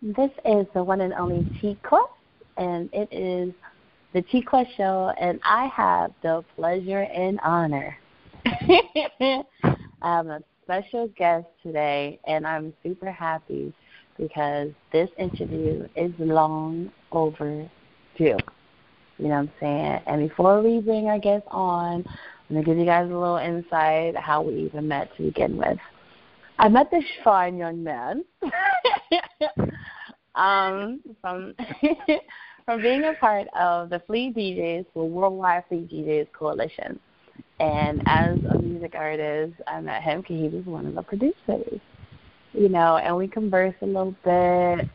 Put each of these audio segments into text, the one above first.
This is the one and only Quest, and it is the T Quest Show, and I have the pleasure and honor. I have a special guest today, and I'm super happy because this interview is long overdue. You know what I'm saying? And before we bring our guest on, I'm going to give you guys a little insight how we even met to begin with. I met this fine young man um, from from being a part of the Flea DJs, the Worldwide Flea DJs Coalition. And as a music artist, I met him because he was one of the producers. You know, and we conversed a little bit,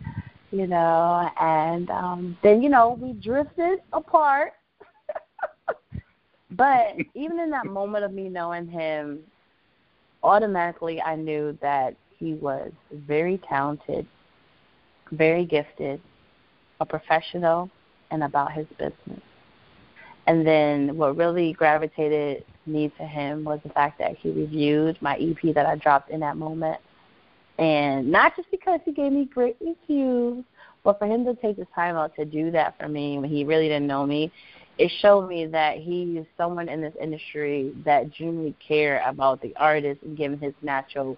you know, and um then, you know, we drifted apart. but even in that moment of me knowing him, automatically I knew that he was very talented, very gifted, a professional, and about his business. And then what really gravitated me to him was the fact that he reviewed my EP that I dropped in that moment. And not just because he gave me great reviews, but for him to take the time out to do that for me when he really didn't know me, it showed me that he is someone in this industry that genuinely care about the artist and giving his natural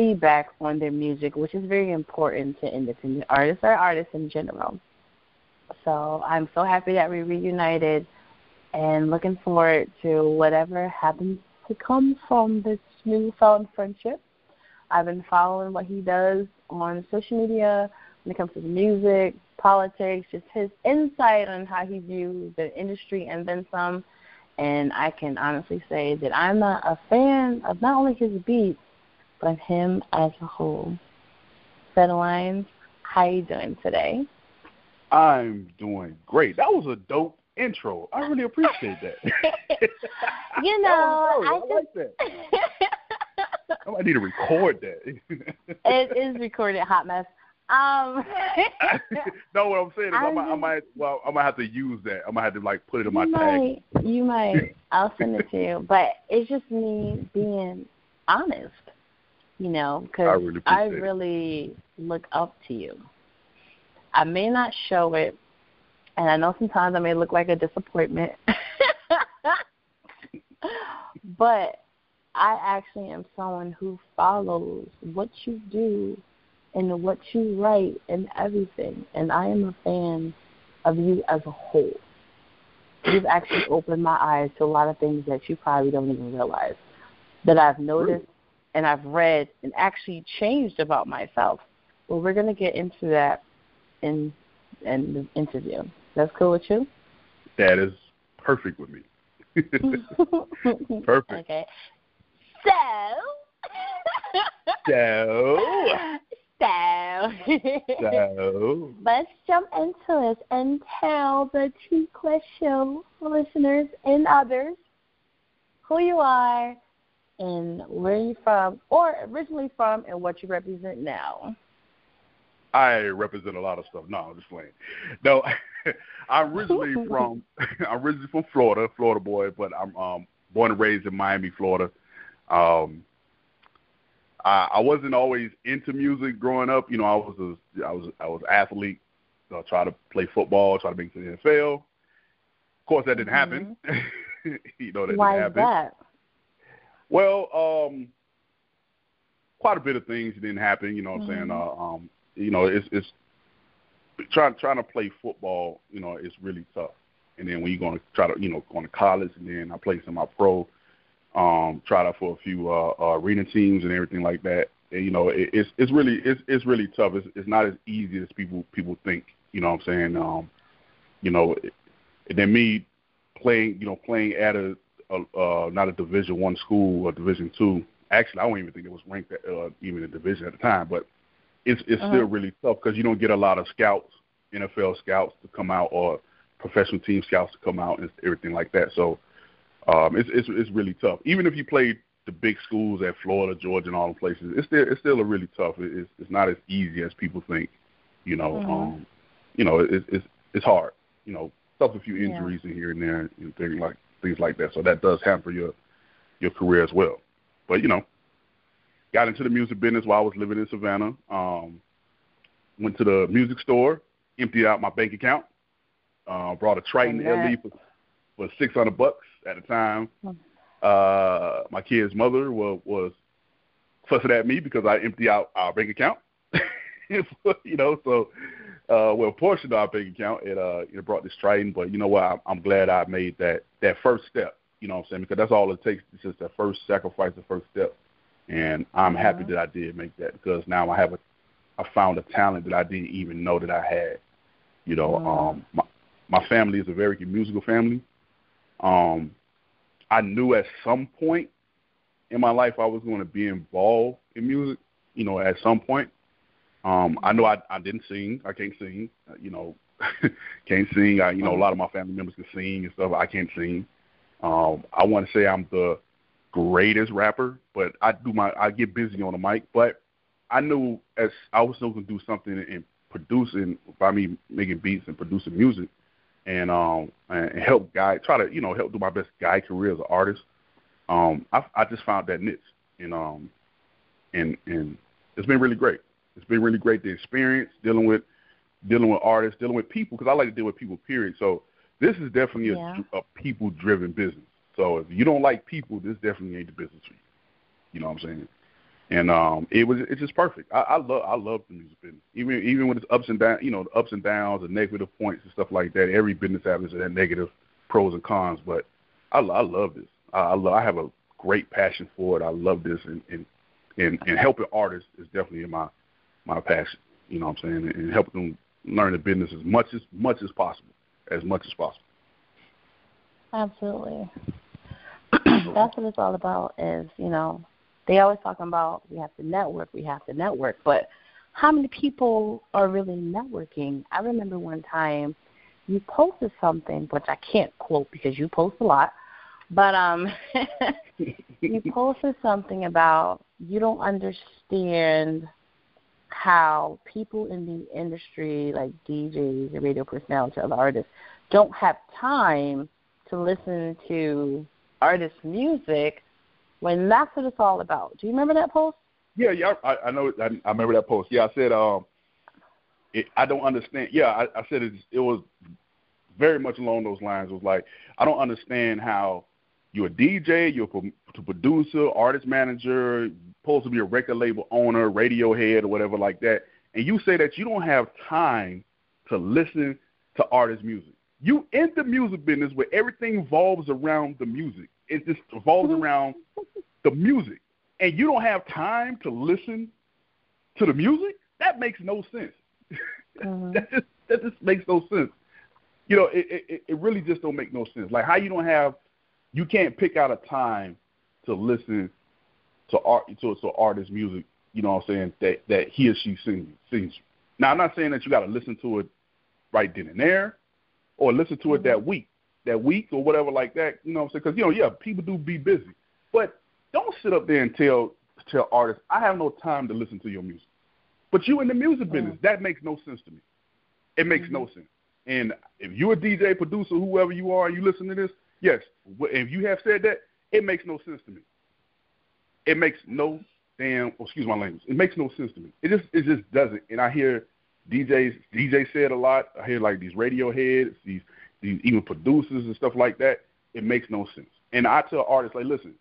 feedback on their music, which is very important to independent artists or artists in general. So I'm so happy that we reunited and looking forward to whatever happens to come from this newfound friendship. I've been following what he does on social media when it comes to music, politics, just his insight on how he views the industry and then some. And I can honestly say that I'm not a fan of not only his beats, but him as a whole. Federlines, how you doing today? I'm doing great. That was a dope intro. I really appreciate that. you know, I, I, like that. I might need to record that. it is recorded, hot mess. Um, no, what I'm saying is I might, I might, well, I might have to use that. I might have to like put it in my you tag. Might, you might. I'll send it to you. But it's just me being honest, you know, because I, really, I really look up to you. I may not show it, and I know sometimes I may look like a disappointment, but I actually am someone who follows what you do and what you write and everything. And I am a fan of you as a whole. You've actually opened my eyes to a lot of things that you probably don't even realize that I've noticed and I've read and actually changed about myself. Well, we're going to get into that in in the interview. That's cool with you? That is perfect with me. perfect. Okay. So. so. So. so. Let's jump into this and tell the T Quest Show listeners and others who you are and where you're from, or originally from, and what you represent now. I represent a lot of stuff. No, I'm just playing. No, I'm originally from I'm originally from Florida, Florida boy, but I'm um, born and raised in Miami, Florida. Um, I, I wasn't always into music growing up. You know, I was a I was I was athlete. So I tried to play football, try to make it to the NFL. Of course, that didn't happen. Mm-hmm. you know that Why didn't happen. is that? Well, um, quite a bit of things didn't happen. You know what mm-hmm. I'm saying? Uh, um, you know, it's it's trying trying to play football. You know, it's really tough. And then when you're going to try to, you know, going to college, and then I played some my pro, um, tried out for a few uh, uh, arena teams and everything like that. And, you know, it, it's it's really it's it's really tough. It's it's not as easy as people people think. You know what I'm saying? Um, you know, and then me playing, you know, playing at a, a uh, not a Division One school or Division Two, actually, I don't even think it was ranked at, uh, even a division at the time, but it's it's Uh-huh. still really tough because you don't get a lot of scouts, NFL scouts to come out or professional team scouts to come out and everything like that. So um, it's it's it's really tough. Even if you played the big schools at Florida, Georgia, and all the places, it's still it's still a really tough. It- It's it's not as easy as people think. You know, Mhm. um, you know, it's it's it's hard. You know, suffer a few Yeah. injuries in here and there and things like things like that. So that does hamper your your career as well. But you know, got into the music business while I was living in Savannah. Um, went to the music store, emptied out my bank account, uh, brought a Triton. LE for, for six hundred bucks at the time. Hmm. Uh, my kid's mother was, was fussing at me because I emptied out our bank account. you know, so uh, well, portion of our bank account it uh it brought this Triton, but you know what? I'm, I'm glad I made that that first step. You know what I'm saying? Because that's all it takes. It's just that first sacrifice, the first step. And I'm happy Mhm. that I did make that because now I have a I found a talent that I didn't even know that I had. You know, Mhm. um my my family is a very musical family. Um I knew at some point in my life I was going to be involved in music, you know, at some point. Um I know I I didn't sing. I can't sing, uh, you know. can't sing. I you know, a lot of my family members can sing and stuff. I can't sing. Um I want to say I'm the greatest rapper, but I do my I get busy on the mic, but I knew as I was still gonna do something in producing by me making beats and producing music and um and help guide try to, you know, help do my best guide career as an artist. Um I I just found that niche and um and and it's been really great. It's been really great the experience dealing with dealing with artists, dealing with people because I like to deal with people period. So this is definitely Yeah. a, a people driven business. So if you don't like people, this definitely ain't the business for you. You know what I'm saying? And um, it was it's just perfect. I, I love I love the music business. Even even with its ups and downs, you know, the ups and downs, the negative points and stuff like that. Every business has that negative pros and cons. But I, I love this. I, I love, I have a great passion for it. I love this, and and and, and helping artists is definitely in my my passion. You know what I'm saying? And help them learn the business as much as much as possible, as much as possible. Absolutely. That's what it's all about is, you know, they always talking about we have to network, we have to network, but how many people are really networking? I remember one time you posted something, which I can't quote because you post a lot, but um you posted something about you don't understand how people in the industry, like DJs and radio personalities, other artists, don't have time to listen to artist music when that's what it's all about. Do you remember that post? Yeah, yeah, I, I know. I, I remember that post. Yeah, I said, um, it, I don't understand. Yeah, I, I said it. It was very much along those lines. It was like I don't understand how you're a DJ, you're a producer, artist manager, supposed to be a record label owner, radio head, or whatever like that, and you say that you don't have time to listen to artist music. You in the music business where everything revolves around the music. It just revolves around the music and you don't have time to listen to the music, that makes no sense. Mhm. that just that just makes no sense. You know, it, it it really just don't make no sense. Like how you don't have, you can't pick out a time to listen to art to to artist music. You know what I'm saying? That that he or she sings sings. Now I'm not saying that you got to listen to it right then and there, or listen to it mm-hmm. that week, that week or whatever like that. You know what I'm saying? Because you know, yeah, people do be busy, but don't sit up there and tell tell artists I have no time to listen to your music. But you in the music mm-hmm. business, that makes no sense to me. It makes no mm-hmm. sense. And if you're a DJ, producer, whoever you are, and you listen to this, yes, if you have said that, it makes no sense to me. It makes no damn, oh, excuse my language. It makes no sense to me. It just it just doesn't. And I hear DJs DJ say it a lot. I hear like these radio heads, these these even producers and stuff like that. It makes no sense. And I tell artists like, listen,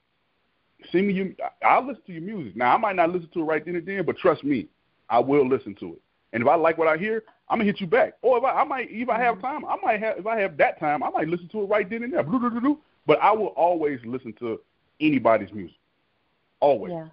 send me your. I'll listen to your music. Now I might not listen to it right then and then, but trust me, I will listen to it. And if I like what I hear, I'm gonna hit you back. Or if I, I might, if I have time, I might have. If I have that time, I might listen to it right then and there. But I will always listen to anybody's music. Always. Yeah.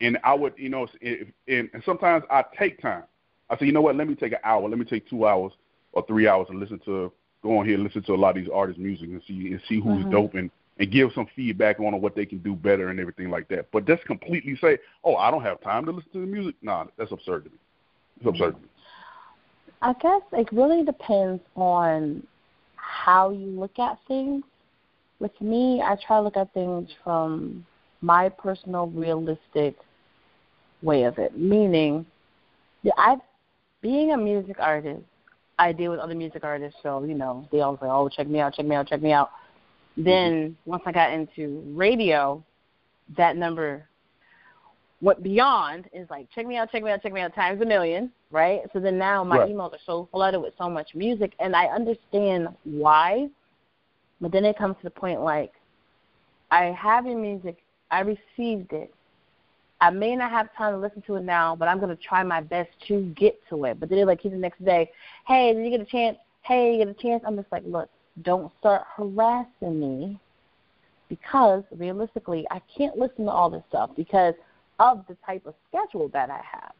And I would, you know, if, and, and sometimes I take time. I say, you know what? Let me take an hour. Let me take two hours or three hours and listen to go on here and listen to a lot of these artists' music and see and see who's Mhm. dope and and give some feedback on what they can do better and everything like that. But just completely say, "Oh, I don't have time to listen to the music." Nah, that's absurd to me. It's absurd to me. I guess it really depends on how you look at things. With me, I try to look at things from my personal, realistic way of it. Meaning, I, being a music artist, I deal with other music artists, so you know they always say, "Oh, check me out, check me out, check me out." Mm-hmm. Then once I got into radio, that number went beyond is like check me out, check me out, check me out times a million, right? So then now my right. emails are so flooded with so much music, and I understand why, but then it comes to the point like I have your music, I received it. I may not have time to listen to it now, but I'm going to try my best to get to it. But then, like, he's the next day, hey, did you get a chance? Hey, you get a chance? I'm just like, look, don't start harassing me because realistically, I can't listen to all this stuff because of the type of schedule that I have.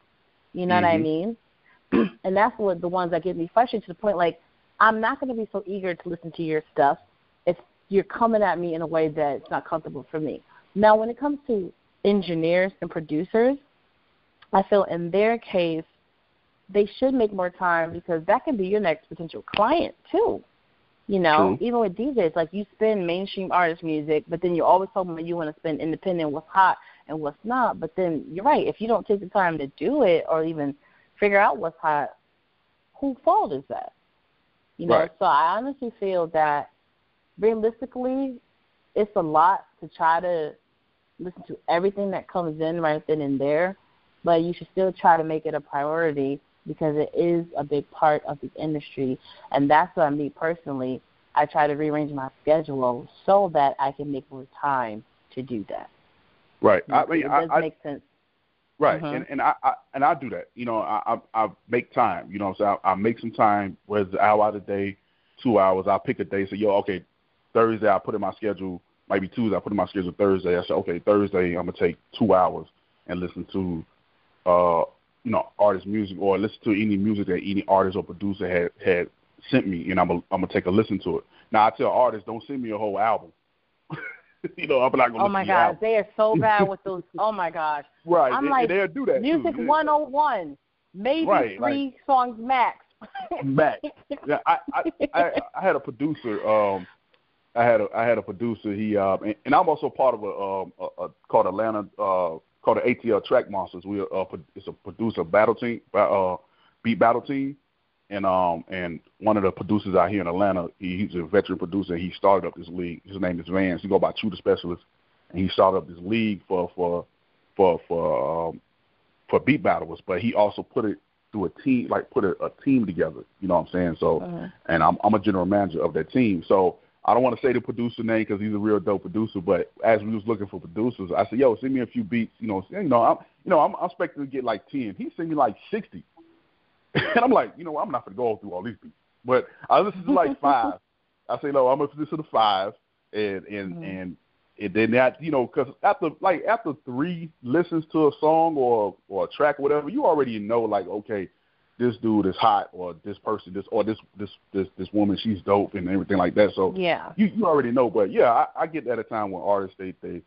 You know mm-hmm. what I mean? and that's what the ones that get me frustrated to the point like I'm not going to be so eager to listen to your stuff if you're coming at me in a way that's not comfortable for me. Now, when it comes to engineers and producers, I feel in their case they should make more time because that can be your next potential client too. You know, True. even with DJs, like you spin mainstream artist music, but then you're always talking about you want to spin independent, what's hot and what's not. But then you're right, if you don't take the time to do it or even figure out what's hot, whose fault is that? You know, right. so I honestly feel that realistically, it's a lot to try to listen to everything that comes in right then and there, but you should still try to make it a priority because it is a big part of the industry. And that's why me personally, I try to rearrange my schedule so that I can make more time to do that. Right. I mean, it does I, make sense. Right, Mhm. and and I, I and I do that. You know, I I, I make time. You know, so I, I make some time. Whether it's an hour out of the day, two hours. I pick a day. Say, yo, okay, Thursday I put in my schedule. Maybe Tuesday I put in my schedule. Thursday I say, okay, Thursday I'm gonna take two hours and listen to, uh, you know, artist music or listen to any music that any artist or producer had had sent me, and I'm gonna I'm gonna take a listen to it. Now I tell artists, don't send me a whole album. you know, I'm not gonna. Oh my gosh, album. they are so bad with those. Oh my gosh, Right, I'm they, like, they'll do that music too. 101, maybe Right, three songs max. Max. Yeah, I, I I I had a producer. Um, I had a I had a producer. He um, and, and I'm also part of a um a, a called Atlanta uh called the ATL Track Monsters. We are uh, it's a producer battle team, uh, beat battle team, and um and one of the producers out here in Atlanta. He, he's a veteran producer. He started up this league. His name is Vance. He go by Shooter Specialist, and he started up this league for for for for um, for beat battlers. But he also put it through a team, like put a, a team together. You know what I'm saying? So, Mhm. and I'm I'm a general manager of that team. So I don't want to say the producer name because he's a real dope producer. But as we was looking for producers, I said, "Yo, send me a few beats." You know, you know, I'm you know I'm, I'm expecting to get like ten. He sent me like sixty, and I'm like, you know, I'm not gonna go through all these beats. But I listened to like five. I say, no, I'm gonna listen to the five, and and Mhm. and and then that you know because after like after three listens to a song or or a track or whatever, you already know like okay, this dude is hot or this person this or this this this this woman she's dope and everything like that. So yeah. you you already know. But yeah, I, I get that at a time when artists they they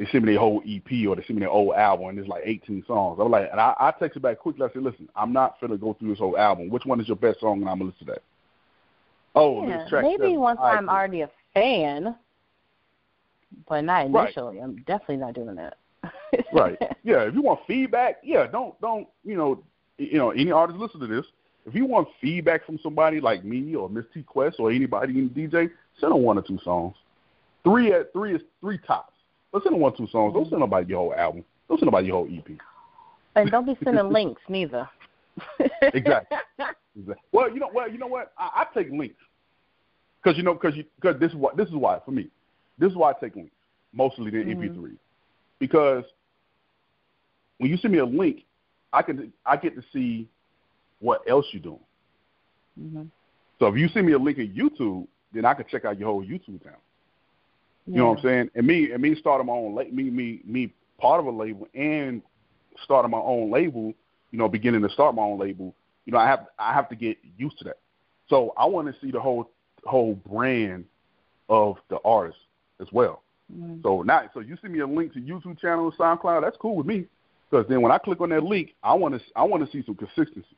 they send me their whole EP or they send me their old album and there's like 18 songs. I'm like, and I, I text it back quickly. I say, listen, I'm not finna go through this whole album. Which one is your best song? And I'm gonna listen to that. Oh, yeah. this track. Maybe seven. once right, I'm cool. already a fan, but not Right. initially. I'm definitely not doing that. right. Yeah, if you want feedback, yeah, don't don't you know you know any artist listen to this. If you want feedback from somebody like me or Miss T Quest or anybody in DJ, send them one or two songs. Three at three is three tops. But send them one, two songs. Don't send nobody your whole album. Don't send nobody your whole EP. and don't be sending links neither. Exactly. Exactly. Well, you know, well, you know what? I, I take links because you know, because you, cause this is what this is why for me. This is why I take links mostly than Mhm. MP3 because when you send me a link, I can I get to see what else you're doing. hmm So if you send me a link in YouTube, then I can check out your whole YouTube channel. You know what I'm saying? And me and me starting my own me me me part of a label and starting my own label, you know, beginning to start my own label, you know, I have I have to get used to that. So I want to see the whole whole brand of the artist as well. Mm-hmm. So now, so you send me a link to YouTube channel and SoundCloud. That's cool with me, because then when I click on that link, I want to I want to see some consistency.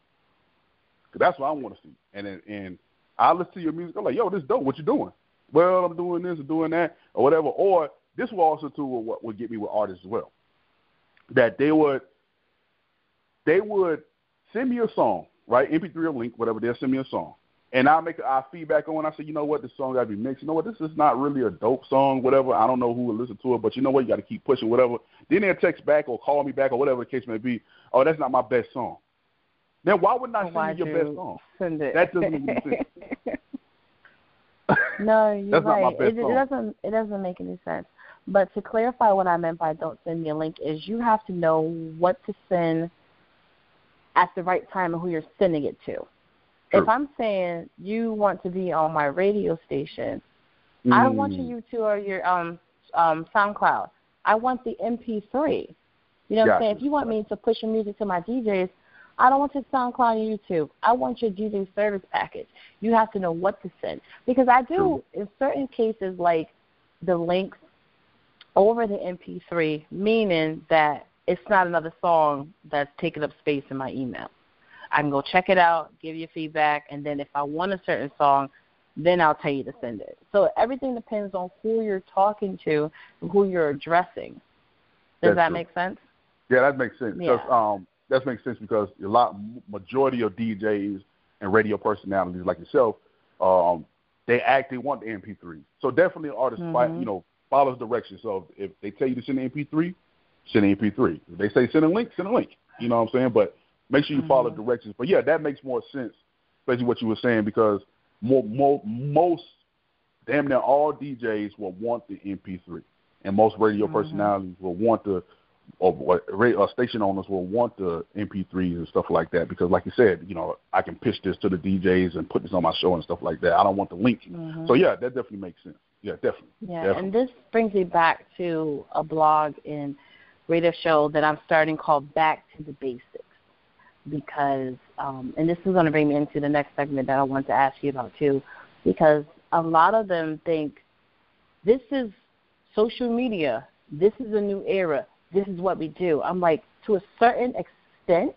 Cause that's what I want to see. And and I listen to your music. I'm like, yo, this dope. What you doing? Well, I'm doing this or doing that or whatever. Or this will also too what would get me with artists as well. That they would they would send me a song, right? MP3 or link, whatever. They'll send me a song, and I make I feedback on. I say, you know what, this song got to be mixed. You know what, this is not really a dope song, whatever. I don't know who will listen to it, but you know what, you got to keep pushing, whatever. Then they'll text back or call me back or whatever the case may be. Oh, that's not my best song. Then why wouldn't I send you your best song? Send it. That doesn't make sense. no, you're That's right. it, it doesn't. It doesn't make any sense. But to clarify what I meant by "don't send me a link" is you have to know what to send at the right time and who you're sending it to. True. If I'm saying you want to be on my radio station, I don't want Mm. your YouTube or your um um SoundCloud. I want the MP3. You know what I'm saying? If you want me to push your music to my DJs, I don't want your SoundCloud and YouTube. I want your DJ service package. You have to know what to send because I do in certain cases like the links over the MP3, meaning that it's not another song that's taking up space in my email. I can go check it out, give you feedback, and then if I want a certain song, then I'll tell you to send it. So everything depends on who you're talking to and who you're addressing. Does That's that true. make sense? Yeah, that makes sense. Yeah. Um, that makes sense because a lot majority of DJs and radio personalities like yourself, um, they actually want the MP3. So definitely, artists fi- Mhm. you know follows directions. So if they tell you to send an MP3, send an MP3. If they say send a link, send a link. You know what I'm saying? But make sure you follow Mhm. directions. But yeah, that makes more sense, especially what you were saying because more, more, most damn near all DJs will want the MP3, and most radio Mhm. personalities will want the or what radio uh, station owners will want the MP3s and stuff like that because, like you said, you know, I can pitch this to the DJs and put this on my show and stuff like that. I don't want the link. Mhm. So yeah, that definitely makes sense. Yeah, definitely. Yeah, definitely. and this brings me back to a blog and radio show that I'm starting called Back to the Basics. Because, um, and this is going to bring me into the next segment that I want to ask you about too, because a lot of them think this is social media, this is a new era, this is what we do. I'm like, to a certain extent,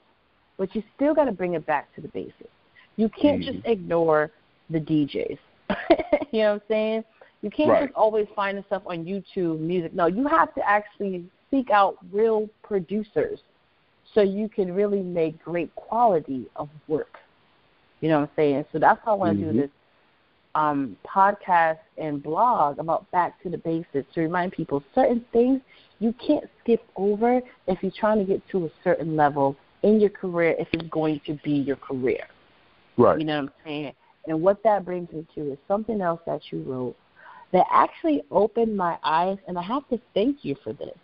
but you still got to bring it back to the basics. You can't Mhm. just ignore the DJs. you know what I'm saying? You can't Right. just always find the stuff on YouTube music. No, you have to actually seek out real producers so you can really make great quality of work. You know what I'm saying? So that's how I want to Mhm. do this um, podcast and blog about back to the basics to remind people certain things you can't skip over if you're trying to get to a certain level in your career if it's going to be your career. Right. You know what I'm saying? And what that brings me to is something else that you wrote that actually opened my eyes, and I have to thank you for this.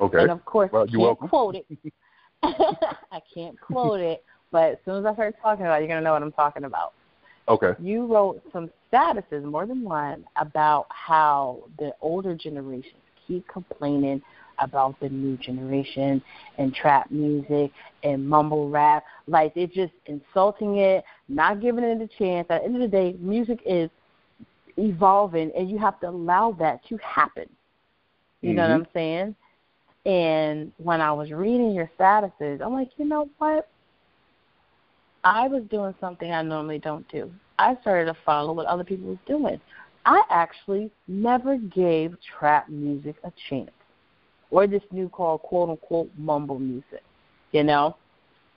Okay. And of course, Well, I you're can't welcome. quote it. I can't quote it, but as soon as I start talking about it, you're going to know what I'm talking about. Okay. You wrote some statuses, more than one, about how the older generations keep complaining about the new generation and trap music and mumble rap. Like they're just insulting it, not giving it a chance. At the end of the day, music is evolving and you have to allow that to happen. You know what Mhm. I'm saying? And when I was reading your statuses, I'm like, you know what? I was doing something I normally don't do. I started to follow what other people was doing. I actually never gave trap music a chance. Or this new called quote unquote mumble music. You know?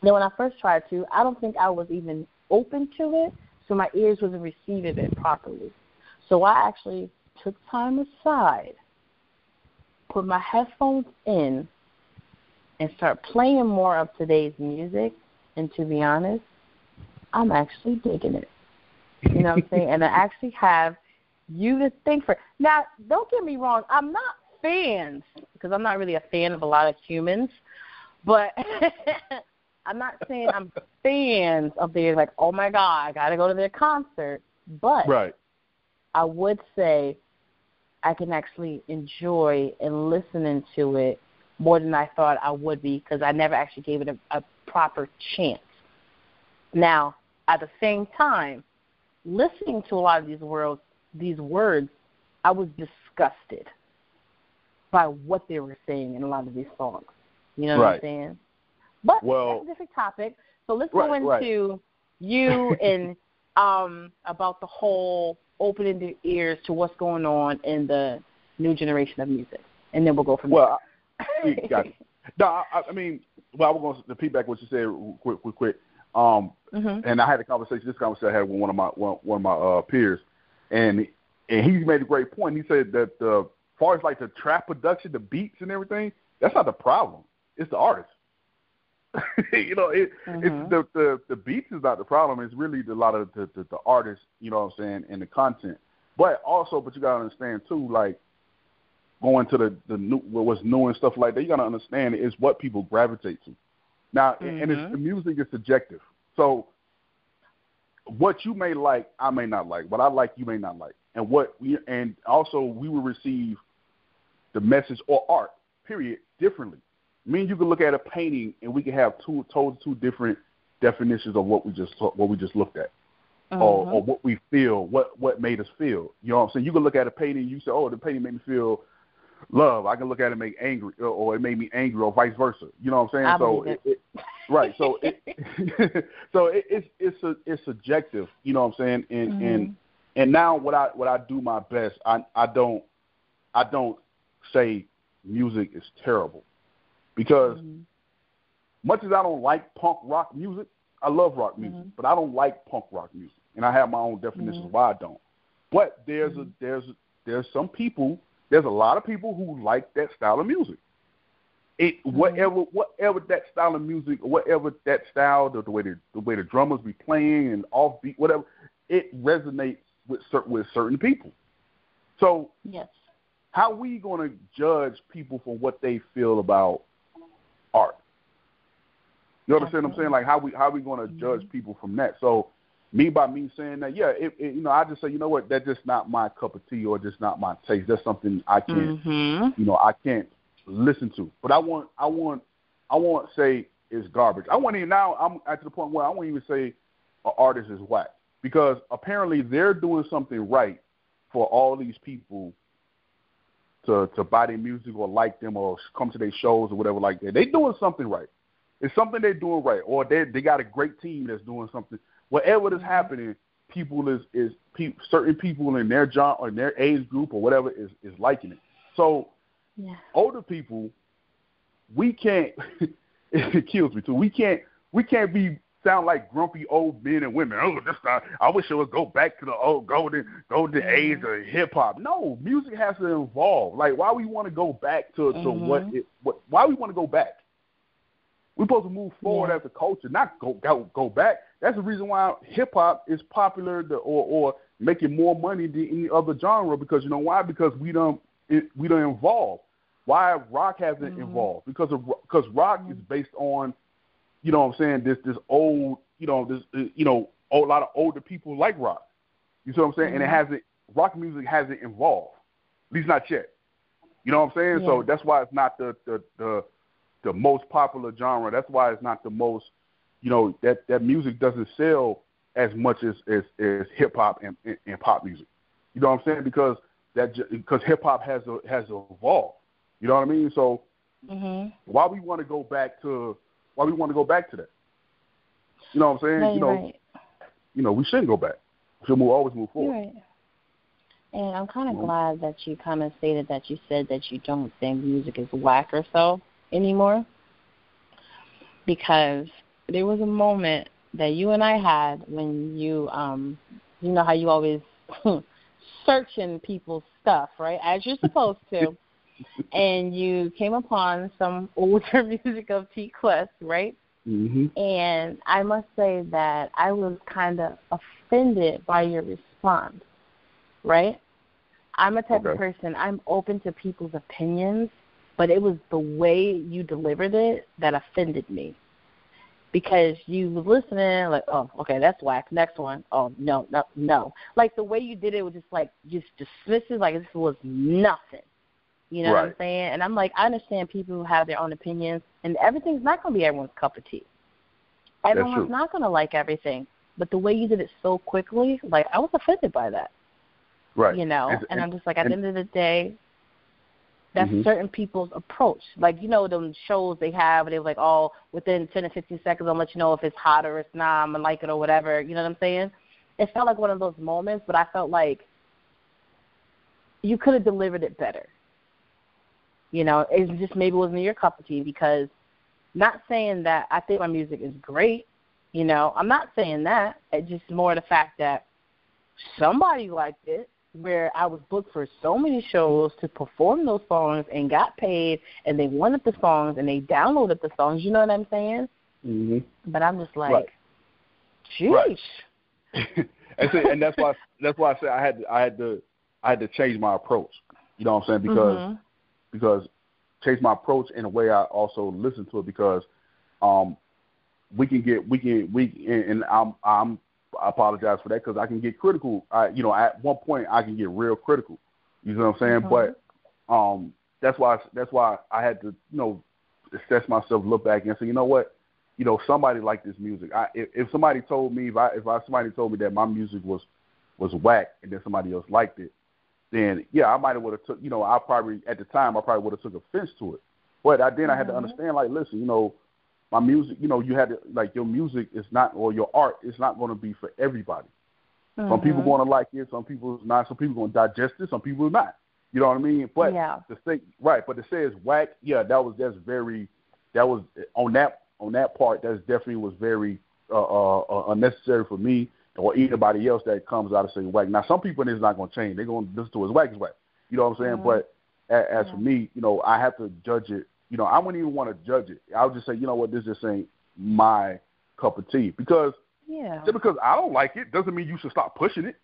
Then when I first tried to, I don't think I was even open to it, so my ears wasn't receiving it properly. So I actually took time aside, put my headphones in, and start playing more of today's music. And to be honest, I'm actually digging it. You know what I'm saying? And I actually have you to think for. Now, don't get me wrong. I'm not fans because I'm not really a fan of a lot of humans, but I'm not saying I'm fans of their like, oh my god, I got to go to their concert. But Right. I would say I can actually enjoy and listening to it more than I thought I would be because I never actually gave it a, a proper chance. Now, at the same time, listening to a lot of these words, these words, I was disgusted by what they were saying in a lot of these songs. You know what I'm saying? But Well- that's a different topic. So let's Right, go right. into you and um about the whole opening the ears to what's going on in the new generation of music, and then we'll go from Well, there. I, got it. No, I, I mean, well, I was going to repeat back what you said quick, quick, quick. Um, hmm and I had a conversation. This conversation I had with one of my one, one of my uh, peers, and and he made a great point. He said that uh, as far as like the trap production, the beats and everything, that's not the problem. It's the artist. you know, it, Mhm. it's the, the the beats is not the problem. It's really the, a lot of the, the the artists. You know what I'm saying, and the content. But also, but you gotta understand too, like going to the the new what's new and stuff like that. You gotta understand is what people gravitate to. Now, and it's, Mhm. the music is subjective. So what you may like, I may not like. What I like, you may not like. And what we and also we will receive the message or art, period, differently. I mean, you could look at a painting and we could have two total two different definitions of what we just what we just looked at, or, Mhm. or what we feel, what what made us feel. You know what I'm saying? You can look at a painting, and you say, oh, the painting made me feel love. I can look at it and make angry, or, or it made me angry, or vice versa. You know what I'm saying? I so it, it, right, so it, so it, it's it's a, it's subjective. You know what I'm saying? And Mhm. and and now what I what I do my best, I I don't I don't say music is terrible because Mhm. much as I don't like punk rock music, I love rock music, Mhm. but I don't like punk rock music, and I have my own definitions Mhm. why I don't. But there's a there's a, there's some people, there's a lot of people who like that style of music. It Mhm. whatever whatever that style of music, or whatever that style, the, the way the, the way the drummers be playing and offbeat, whatever, it resonates with certain with certain people. So Yes. how we going to judge people for what they feel about art? You understand what I'm saying? Like how we how we going to judge people from that? So me by me saying that, yeah, it, it, you know, I just say, you know what, that's just not my cup of tea or just not my taste. That's something I can't, Mhm. you know, I can't listen to. But I want, I want, I won't say it's garbage. I want even now. I'm at the point where I won't even say an artist is whack because apparently they're doing something right for all these people to to buy their music or like them or come to their shows or whatever like that. They doing something right. It's something they're doing right, or they they got a great team that's doing something. Whatever is happening, people is is pe- certain people in their job or in their age group or whatever is is liking it. So Yeah. older people, we can't. it kills me too. We can't. We can't be sound like grumpy old men and women. Oh, this not. I wish it would go back to the old golden golden age of hip hop. No, music has to evolve. Like why we want to go back to to mm-hmm. what it. What why we want to go back? We're supposed to move forward Yeah. as a culture, not go go go back. That's the reason why hip hop is popular to, or or making more money than any other genre. Because you know why? Because we don't it, we don't evolve. Why rock hasn't Mhm. evolved? Because of because rock is based on, you know, what I'm saying this this old, you know, this uh, you know, a lot of older people like rock. You see what I'm saying? And it Mhm. hasn't rock music hasn't evolved, at least not yet. You know what I'm saying? So that's why it's not the the the the most popular genre. That's why it's not the most, you know, that that music doesn't sell as much as as, as hip hop and, and, and pop music. You know what I'm saying? Because that because hip hop has a, has evolved. You know what I mean? So Mhm. why we want to go back to why we want to go back to that? You know what I'm saying? Right, you know, right. you know, we shouldn't go back. We should move, always move forward. right. And I'm kind of Mhm. glad that you kind of stated that you said that you don't think music is whack or so anymore, because there was a moment that you and I had when you, um, you know how you always searching people's stuff, right? As you're supposed to. and you came upon some older music of T Quest, right? hmm And I must say that I was kind of offended by your response, right? I'm a type of person, I'm open to people's opinions, but it was the way you delivered it that offended me. Because you was listening, like, oh, okay, that's whack. Next one, oh, no, no, no. Like the way you did it was just like, just dismissive, like this was nothing. You know what I'm saying? And I'm like, I understand people who have their own opinions, and everything's not going to be everyone's cup of tea. Everyone's not going to like everything. But the way you did it so quickly, like, I was offended by that. Right. You know, And- and, and- I'm just like, at and- the end of the day, that's Mhm. certain people's approach. Like you know, them shows they have, where they like, oh, within 10 to 15 seconds, I'll let you know if it's hot or it's not. I'm gonna like it or whatever. You know what I'm saying? It felt like one of those moments, but I felt like you could have delivered it better. You know, it just maybe wasn't your cup of tea because not saying that I think my music is great. You know, I'm not saying that. It's just more the fact that somebody liked it where I was booked for so many shows to perform those songs and got paid and they wanted the songs and they downloaded the songs, you know what I'm saying? Mm-hmm. But I'm just like, Right. Jeez. Right. and see, and that's why that's why I said I had to, I had to I had to change my approach. You know what I'm saying? Because Mhm. Because change my approach in a way I also listen to it because um we can get we can we and, and I'm I'm I apologize for that because I can get critical. I you know at one point I can get real critical. You know what I'm saying? Mhm. But um that's why that's why I had to you know assess myself, look back and say you know what you know somebody liked this music. I if, if somebody told me if I if I somebody told me that my music was was whack and then somebody else liked it, then yeah, I might have would have took you know I probably at the time I probably would have took offense to it. But I then I had to Mhm. understand like listen, you know, my music, you know, you had to like your music is not or your art is not going to be for everybody. Some people Mhm. going to like it, some people not. Some people going to digest it, some people not. You know what I mean? But Yeah. to say right, but to say it's whack, yeah, that was that's very that was on that on that part. That's definitely was very uh, uh, uh, unnecessary for me or anybody else that comes out and say whack. Now some people it's not going to change. They're going to listen to as whack as whack. You know what I'm saying? Mhm. But as, as Yeah. for me, you know, I have to judge it. You know, I wouldn't even want to judge it. I would just say, you know what, this just ain't my cup of tea because Yeah. just because I don't like it doesn't mean you should stop pushing it.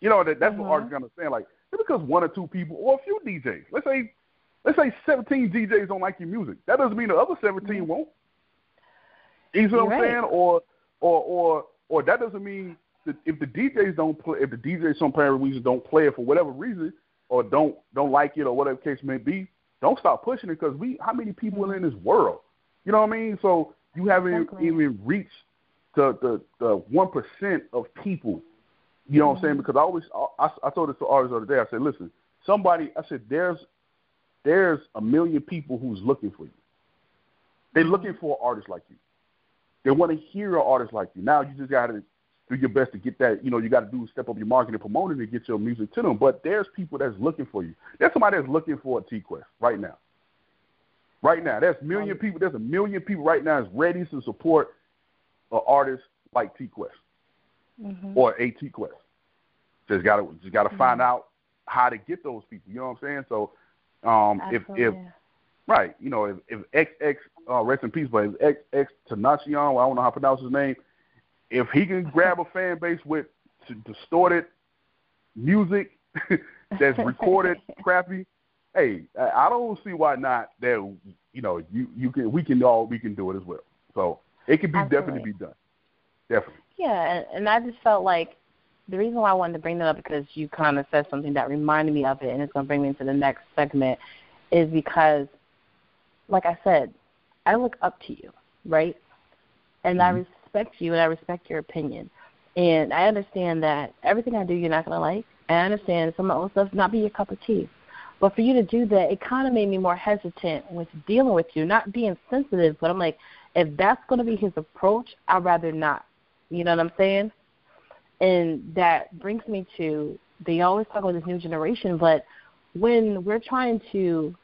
You know that that's Mhm. what artists understand. Like just because one or two people or a few DJs, let's say let's say seventeen DJs don't like your music, that doesn't mean the other 17 won't. You see what I'm right. saying? Or or or or that doesn't mean if the DJs don't play, if the DJs some parent reason don't play it for whatever reason or don't don't like it or whatever case may be, don't stop pushing it because we how many people are in this world? You know what I mean? So you haven't Exactly. even reached the the the one percent of people. You know what I'm saying? Mm-hmm. Because I always I, I told this to artists the other day. I said, listen, somebody. I said, there's there's a million people who's looking for you. They're looking for an artist like you. They want to hear an artist like you. Now you just got to do your best to get that. You know, you got to do step up your marketing, and promoting to get your music to them. But there's people that's looking for you. There's somebody that's looking for a T Quest right now. Right now, there's a million people. There's a million people right now that's ready to support an artist like T Quest Mhm. or a T Quest. Just got to just got to find out how to get those people. You know what I'm saying? So, um, if if right, you know, if if XX uh, rest in peace, but if XX Tenacion, well, I don't know how to pronounce his name. If he can grab a fan base with distorted music that's recorded crappy, hey, I I don't see why not. That you know, you you can we can all we can do it as well. So it can be Absolutely. definitely be done. Definitely. Yeah, and, and I just felt like the reason why I wanted to bring that up because you kind of said something that reminded me of it, and it's going to bring me into the next segment, is because, like I said, I look up to you, right? And I Mhm. Respect you, and I respect your opinion, and I understand that everything I do you're not to like. I understand some of the stuff not be your cup of tea. But for you to do that, it kind of made me more hesitant with dealing with you, not being sensitive, but I'm like, if that's going to be his approach, I'd rather not. You know what I'm saying? And that brings me to they always talk about this new generation, but when we're trying to,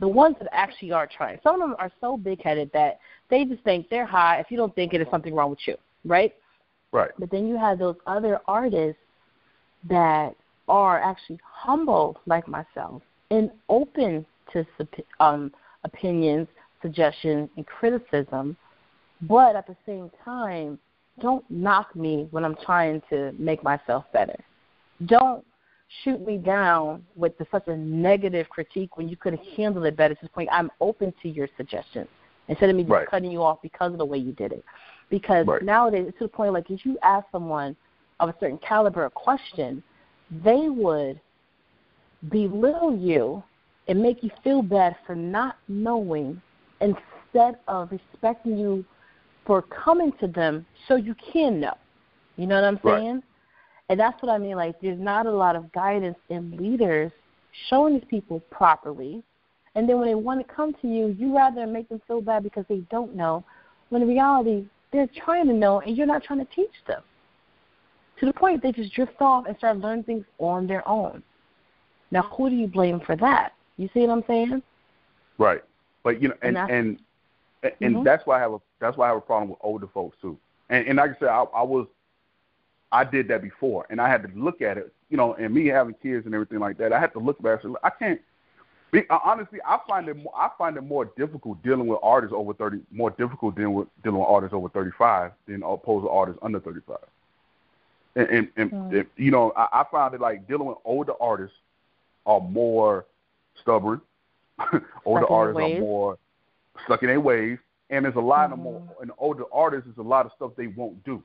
the ones that actually are trying, some of them are so big headed that they just think they're high. If you don't think it, there's something wrong with you, right? Right. But then you have those other artists that are actually humble, like myself, and open to um, opinions, suggestions, and criticism, but at the same time, don't knock me when I'm trying to make myself better. Don't shoot me down with the, such a negative critique when you could have handled it better to the point I'm open to your suggestions instead of me just Right. cutting you off because of the way you did it. Because Right. nowadays it's to the point like if you ask someone of a certain caliber a question, they would belittle you and make you feel bad for not knowing instead of respecting you for coming to them so you can know. You know what I'm Right. And that's what I mean. Like, there's not a lot of guidance in leaders showing these people properly. And then when they want to come to you, you rather make them feel bad because they don't know, when in reality, they're trying to know and you're not trying to teach them. To the point they just drift off and start learning things on their own. Now, who do you blame for that? You see what I'm saying? Right. But you know, and and and, and, and mm-hmm. that's why I have a that's why I have a problem with older folks too. And, and like I said, I, I was I did that before, and I had to look at it, you know, and me having kids and everything like that. I had to look back and say, I can't. Be, uh, honestly, I find it more, I find it more difficult dealing with artists over thirty, more difficult dealing with dealing with artists over thirty five than opposed to artists under thirty five. And and, and, mm. and you know, I, I found it like dealing with older artists are more stubborn. older artists are more stuck in their ways, and there's a lot mm-hmm. of more. And older artists, there's a lot of stuff they won't do.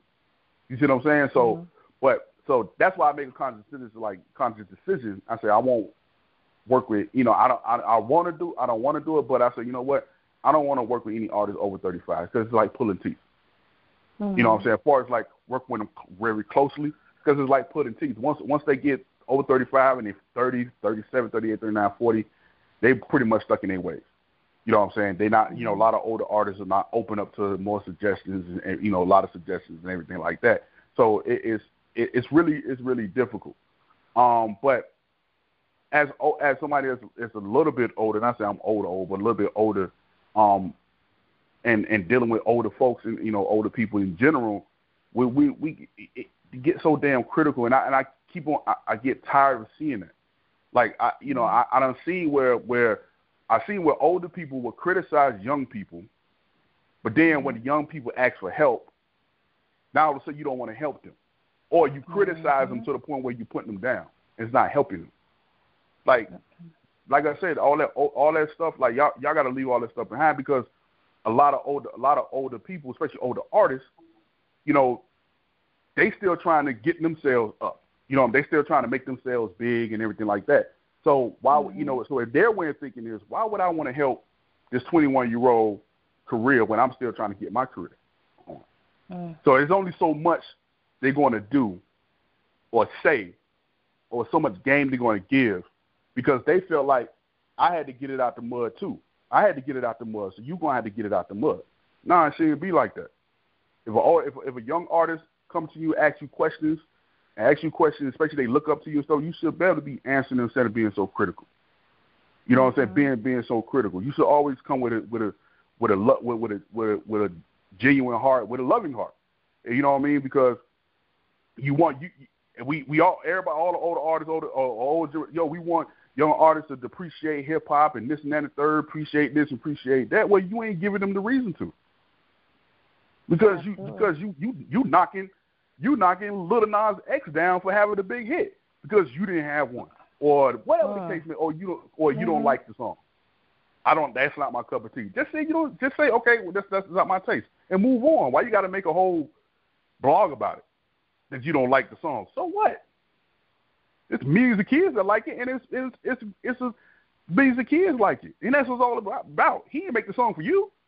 You see what I'm saying? So, mm-hmm. but so that's why I make a conscious decision, like conscious decision. I say I won't work with, you know, I don't, I, I want to do, I don't want to do it, but I say, you know what, I don't want to work with any artist over 35 because it's like pulling teeth. Mm-hmm. You know what I'm saying? As far as like working with them very closely, because it's like pulling teeth. Once once they get over 35 and they're 30, 37, 38, 39, 40, they pretty much stuck in their ways. You know what I'm saying? They not, you know, a lot of older artists are not open up to more suggestions and, and you know a lot of suggestions and everything like that. So it is, it, it's really, it's really difficult. Um, but as as somebody that's, that's a little bit older, and I say I'm older, old, but a little bit older, um, and and dealing with older folks and you know older people in general, we we we it, get so damn critical, and I and I keep on, I, I get tired of seeing it. Like I, you know, I, I don't see where where I see where older people will criticize young people, but then when the young people ask for help, now all of a sudden you don't want to help them, or you criticize mm-hmm. them to the point where you're putting them down. It's not helping them. Like, like I said, all that all that stuff, like y'all y'all got to leave all that stuff behind because a lot of older a lot of older people, especially older artists, you know, they still trying to get themselves up. You know, they still trying to make themselves big and everything like that. So why mm-hmm. you know so if their way of thinking is why would I want to help this 21 year old career when I'm still trying to get my career on? Mm. So there's only so much they're going to do or say or so much game they're going to give because they felt like I had to get it out the mud too. I had to get it out the mud, so you're going to have to get it out the mud. Nah, it shouldn't be like that. If a, if, if a young artist comes to you, ask you questions, ask you questions, especially they look up to you and stuff, you should be able to be answering instead of being so critical. You know what I'm saying? Mm-hmm. Being being so critical. You should always come with a with a with a with, with a with a with a genuine heart, with a loving heart. You know what I mean? Because you want you we we all everybody all the older artists, older old yo, we want young artists to appreciate hip hop and this and that and the third, appreciate this and appreciate that. Well, you ain't giving them the reason to. Because you because you you you knocking you knocking Lil Nas X down for having a big hit because you didn't have one, or whatever uh, the case may, or you don't, or you mm-hmm. don't like the song. I don't. That's not my cup of tea. Just say you don't. Just say okay. Well, that's that's not my taste, and move on. Why you got to make a whole blog about it that you don't like the song? So what? It's millions of kids that like it, and it's it's it's it's a, millions of kids like it, and that's what it's all about. He didn't make the song for you.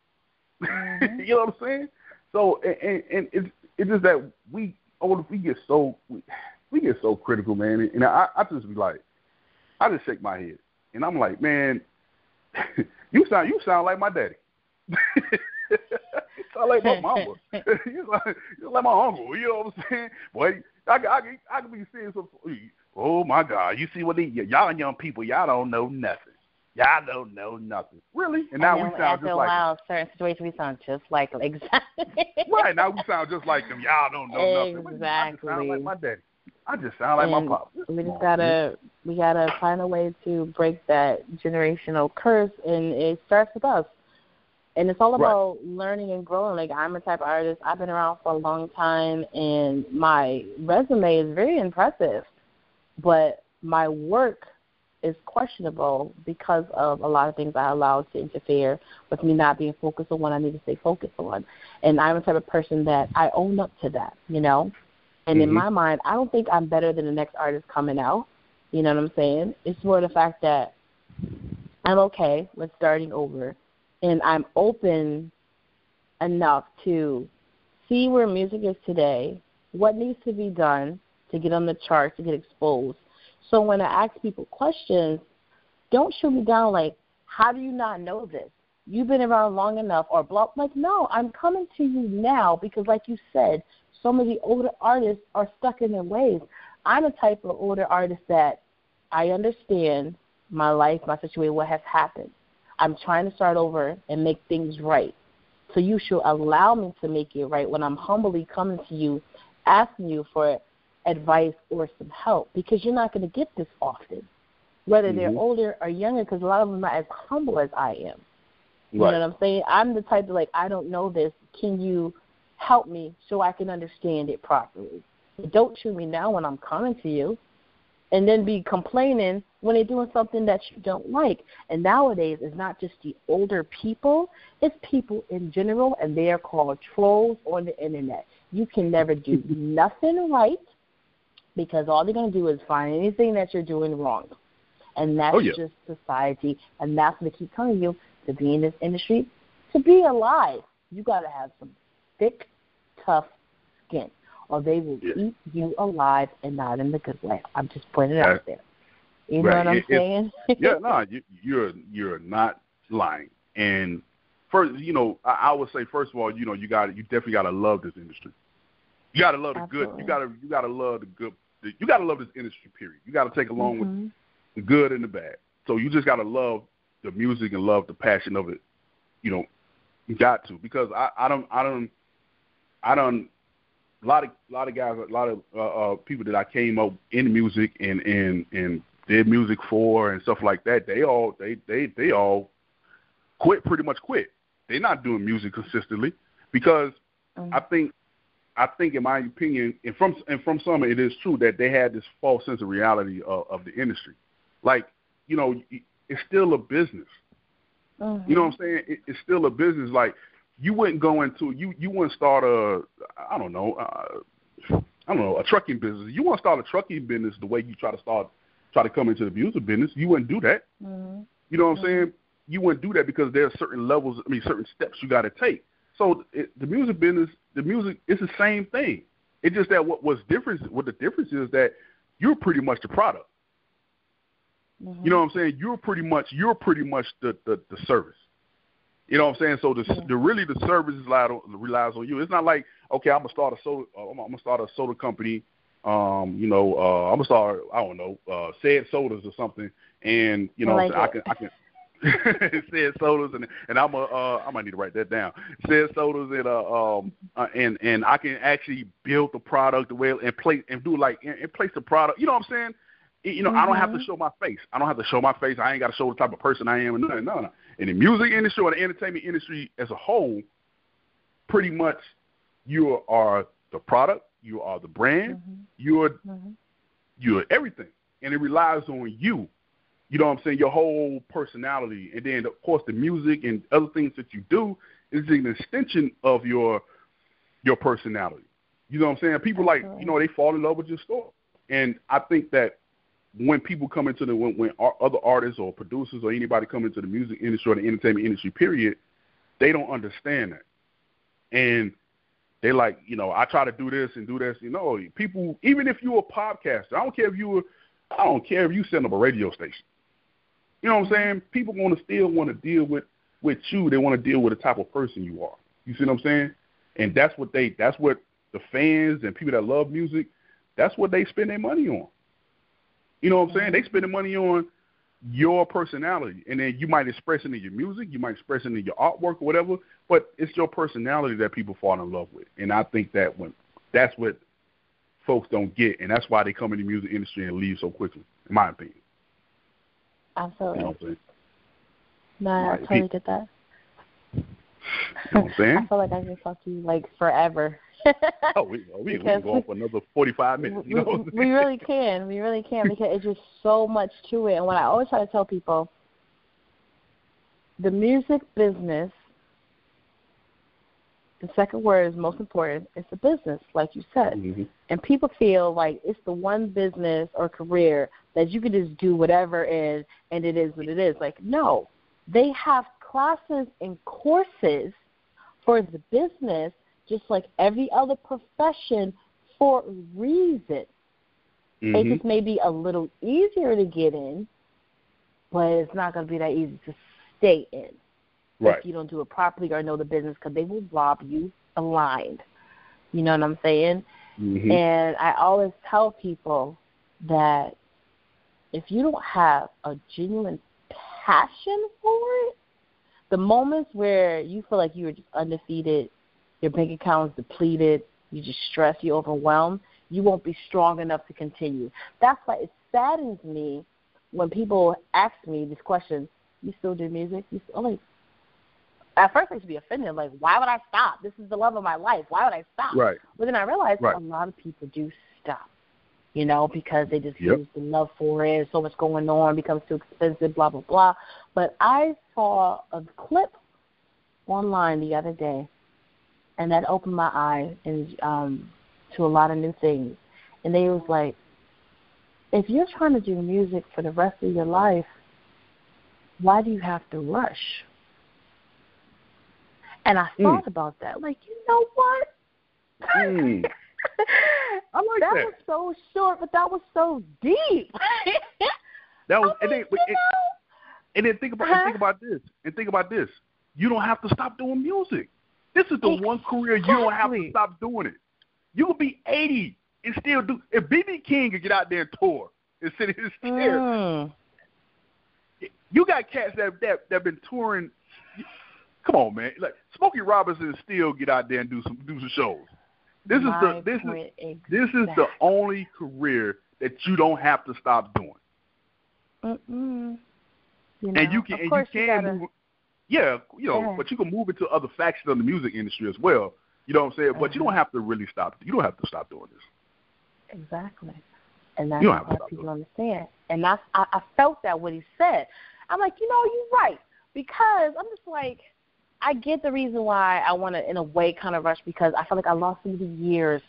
Mm-hmm. you know what I'm saying? So and and, and it's it's just that we oh we get so we, we get so critical, man. And I I just be like, I just shake my head, and I'm like, man, you sound you sound like my daddy. you sound like my mama. you like you like my uncle. You know what I'm saying? Boy, I I I, I can be seeing some. Oh my God! You see what they y'all young people y'all don't know nothing. Y'all don't know nothing. Really? And now we sound just like while, certain situations we sound just like them. Exactly. right, now we sound just like them. Y'all don't know exactly. nothing. Exactly. I sound like my daddy. I just sound like and my pop. We just gotta we gotta find a way to break that generational curse and it starts with us. And it's all about right. learning and growing. Like I'm a type of artist. I've been around for a long time and my resume is very impressive. But my work is questionable because of a lot of things I allowed to interfere with me not being focused on what I need to stay focused on. And I'm the type of person that I own up to that, you know? And mm-hmm. in my mind, I don't think I'm better than the next artist coming out. You know what I'm saying? It's more the fact that I'm okay with starting over and I'm open enough to see where music is today, what needs to be done, to get on the charts, to get exposed. So when I ask people questions, don't shoot me down like, how do you not know this? You've been around long enough, or blah. Like, no, I'm coming to you now because, like you said, some of the older artists are stuck in their ways. I'm a type of older artist that I understand my life, my situation, what has happened. I'm trying to start over and make things right. So you should allow me to make it right when I'm humbly coming to you, asking you for advice or some help because you're not going to get this often, whether mm-hmm. they're older or younger, because a lot of them are as humble as I am. You right. know what I'm saying? I'm the type of like, I don't know this. Can you help me so I can understand it properly? Don't shoot me now when I'm coming to you and then be complaining when they're doing something that you don't like. And nowadays, it's not just the older people, it's people in general, and they are called trolls on the internet. You can never do nothing right because all they're going to do is find anything that you're doing wrong. And that's oh, yeah. just society, and that's what they keep telling you to be in this industry. To be alive, you got to have some thick, tough skin or they will yeah. eat you alive and not in the good way. I'm just putting it out there. You right. know what I'm saying? yeah, no, you, you're you're not lying. And first, you know, I, I would say first of all, you know, you got you definitely got to love this industry. You got to love the Absolutely. good. You got to you got to love the good. You got to love this industry. Period. You got to take along mm-hmm. with the good and the bad. So you just got to love the music and love the passion of it. You know, you got to because I I don't I don't I don't a lot of a lot of guys, a lot of uh, uh, people that I came up in music and and and did music for and stuff like that. They all they they they all quit pretty much quit. They're not doing music consistently because mm-hmm. I think I think in my opinion and from and from some it is true that they had this false sense of reality of, of the industry. Like you know it's still a business. Mm-hmm. You know what I'm saying? It, it's still a business. Like you wouldn't go into you you wouldn't start a I don't know uh, I don't know a trucking business. You want to start a trucking business the way you try to start try to come into the music business. You wouldn't do that. Mm-hmm. You know what I'm mm-hmm. saying? You wouldn't do that because there are certain levels. I mean, certain steps you got to take. So it, the music business, the music, it's the same thing. It's just that what was different. What the difference is that you're pretty much the product. Mm-hmm. You know what I'm saying? You're pretty much you're pretty much the the, the service. You know what I'm saying? So the, yeah. the really the service relies on, relies on you. It's not like okay, I'm gonna start a soda. Uh, I'm, gonna start a soda company. Um, you know, uh, I'm gonna start. I don't know, uh, said sodas or something. And you know, I, like I can I can. said sodas and and I'm a uh I might need to write that down. Said sodas and uh um uh, and and I can actually build the product the way and place and do like and, and place the product. You know what I'm saying? You know, mm-hmm. I don't have to show my face. I don't have to show my face. I ain't got to show the type of person I am and nothing. No, no in the music industry or the entertainment industry as a whole, pretty much you are the product, you are the brand, mm-hmm. you're mm-hmm. you're everything, and it relies on you. You know what I'm saying? Your whole personality, and then of course the music and other things that you do is an extension of your your personality. You know what I'm saying? People like you know they fall in love with your story, and I think that when people come into the when, when other artists or producers or anybody come into the music industry or the entertainment industry, period, they don't understand that, and they like, you know, I try to do this and do this. You know, people, even if you're a podcaster, I don't care if you were, I don't care if you set up a radio station. You know what I'm saying? People want to still want to deal with with you. They want to deal with the type of person you are. You see what I'm saying? And that's what they, that's what the fans and people that love music, that's what they spend their money on. You know what I'm saying? They spending money on your personality, and then you might express it in your music, you might express it in your artwork or whatever. But it's your personality that people fall in love with, and I think that when that's what folks don't get, and that's why they come in the music industry and leave so quickly, in my opinion. Absolutely. You know what I'm? No, I totally get that. You know what I'm saying? I feel like I can talk to you like forever. oh, we we, we can go on for another 45 minutes. You know what I'm we, we really can. We really can because it's just so much to it. And what I always try to tell people, the music business, the second word is most important. It's a business, like you said. Mhm. And people feel like it's the one business or career that you can just do whatever in and it is what it is. Like, no. They have classes and courses for the business just like every other profession for a reason. Mm-hmm. It just may be a little easier to get in, but it's not going to be that easy to stay in right. if you don't do it properly or know the business because they will rob you blind. You know what I'm saying? Mm-hmm. And I always tell people that if you don't have a genuine passion for it, the moments where you feel like you're just undefeated, your bank account is depleted, you just stress, you overwhelmed, you won't be strong enough to continue. That's why it saddens me when people ask me this question, you still do music? You still, like, at first I used to be offended, like, why would I stop? This is the love of my life. Why would I stop? Right. But then I realized right. a lot of people do stop, you know, because they just yep. lose the love for it. So much going on, becomes too expensive, blah blah blah. But I saw a clip online the other day, and that opened my eyes and um, to a lot of new things. And they was like, if you're trying to do music for the rest of your life, why do you have to rush? And I Hmm. thought mm. about that. Like, you know what? Mm. I like that. that. was so short, but that was so deep. that was, I mean, and, then, you know? and then think about huh? and think about this. And think about this. You don't have to stop doing music. This is the exactly. one career you don't have to stop doing it. You could be 80 and still do. If BB King could get out there and tour and sit in his chair, mm. you got cats that that that been touring. Come on, man! Like Smokey Robinson still get out there and do some do some shows. This My is the this is exactly. this is the only career that you don't have to stop doing. Mm-mm. You know, and you can and you can gotta, move. Yeah, you know, yeah. but you can move into other factions of the music industry as well. You know what I'm saying? But you don't Uh-huh. have to really stop. You don't have to stop doing this. Exactly. And that's You what people doing understand. And that's I, I felt that what he said. I'm like, you know, you're right. Because I'm just like I get the reason why I want to, in a way, kind of rush because I feel like I lost so many years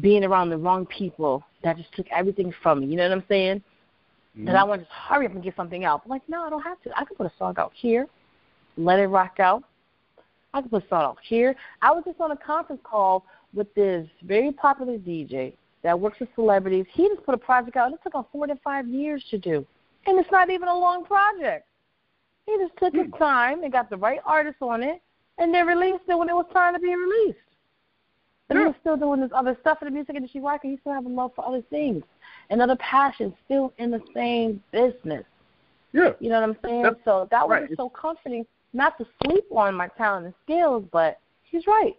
being around the wrong people that just took everything from me. You know what I'm saying? Mm-hmm. That I want to just hurry up and get something out. I'm like, no, I don't have to. I can put a song out here, let it rock out. I can put a song out here. I was just on a conference call with this very popular DJ that works with celebrities. He just put a project out, and it took him four to five years to do. And it's not even a long project. He just took his hmm. time and got the right artist on it, and then released it when it was time to be released. And he was still doing this other stuff in the music industry. Why? Because he still have a love for other things and other passions, still in the same business. Yeah. You know what I'm saying? That's, so that was right. so comforting, not to sleep on my talent and skills, but he's right.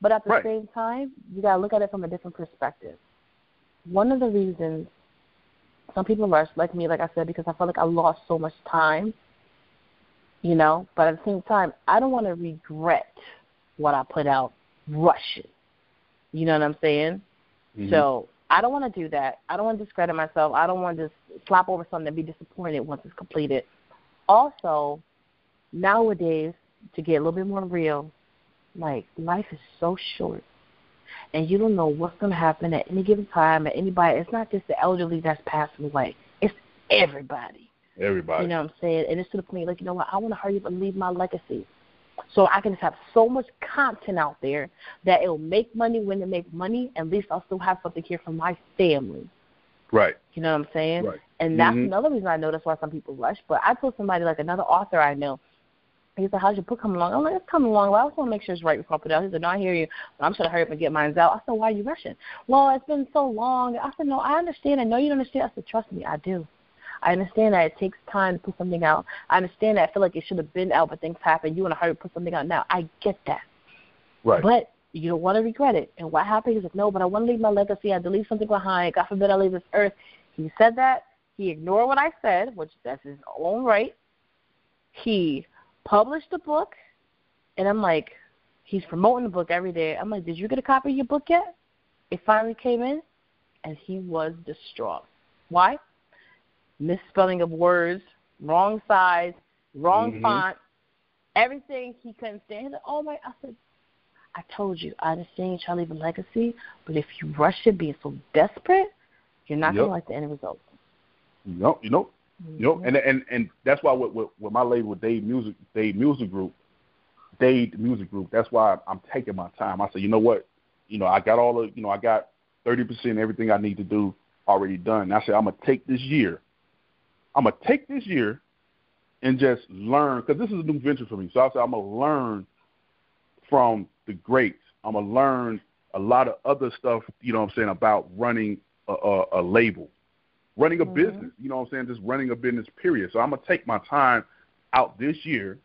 But at the right. same time, you got to look at it from a different perspective. One of the reasons some people rush, like me, like I said, because I felt like I lost so much time you know. But at the same time, I don't want to regret what I put out rushing. You know what I'm saying? Mm-hmm. So I don't want to do that. I don't want to discredit myself. I don't want to just slap over something and be disappointed once it's completed. Also, nowadays, to get a little bit more real, like life is so short. And you don't know what's going to happen at any given time, at anybody. It's not just the elderly that's passing away. It's everybody. Everybody. You know what I'm saying? And it's to the point, like, you know what, I want to hurry up and leave my legacy. So I can just have so much content out there that it'll make money when it makes money. At least I'll still have something here for my family. Right. You know what I'm saying? Right. And that's mm-hmm. another reason I know that's why some people rush. But I told somebody, like another author I know, he said, How's your book coming along? I'm like, It's coming along. Well, I just want to make sure it's right before I put it out. He said, No, I hear you. But I'm trying to hurry up and get mine out. I said, Why are you rushing? Well, it's been so long. I said, No, I understand. I know you don't understand. I said, Trust me, I do. I understand that it takes time to put something out. I understand that I feel like it should have been out, but things happen. You want to hurry to put something out now. I get that. Right. But you don't want to regret it. And what happened? He's like, no, but I want to leave my legacy. I had to leave something behind. God forbid I leave this earth. He said that. He ignored what I said, which that's his own right. He published the book, and I'm like, he's promoting the book every day. I'm like, did you get a copy of your book yet? It finally came in, and he was distraught. Why? Misspelling of words, wrong size, wrong mm-hmm. font, everything he couldn't stand. He said, oh my, I said, I told you, I understand you're trying to leave a legacy, but if you rush it being so desperate, you're not yep. going to like the end result. No, you know, mm-hmm. you know, and and and that's why with, with, with my label, Dave Music, Dave Music Group, Dave Music Group. That's why I'm taking my time. I said, you know what, you know, I got all the, you know, I got thirty percent everything I need to do already done. And I said I'm gonna take this year. I'm gonna take this year and just learn because this is a new venture for me. So I said I'm gonna learn from the greats. I'm gonna learn a lot of other stuff. You know what I'm saying about running a, a, a label, running a mm-hmm. business. You know what I'm saying, just running a business. Period. So I'm gonna take my time out this year.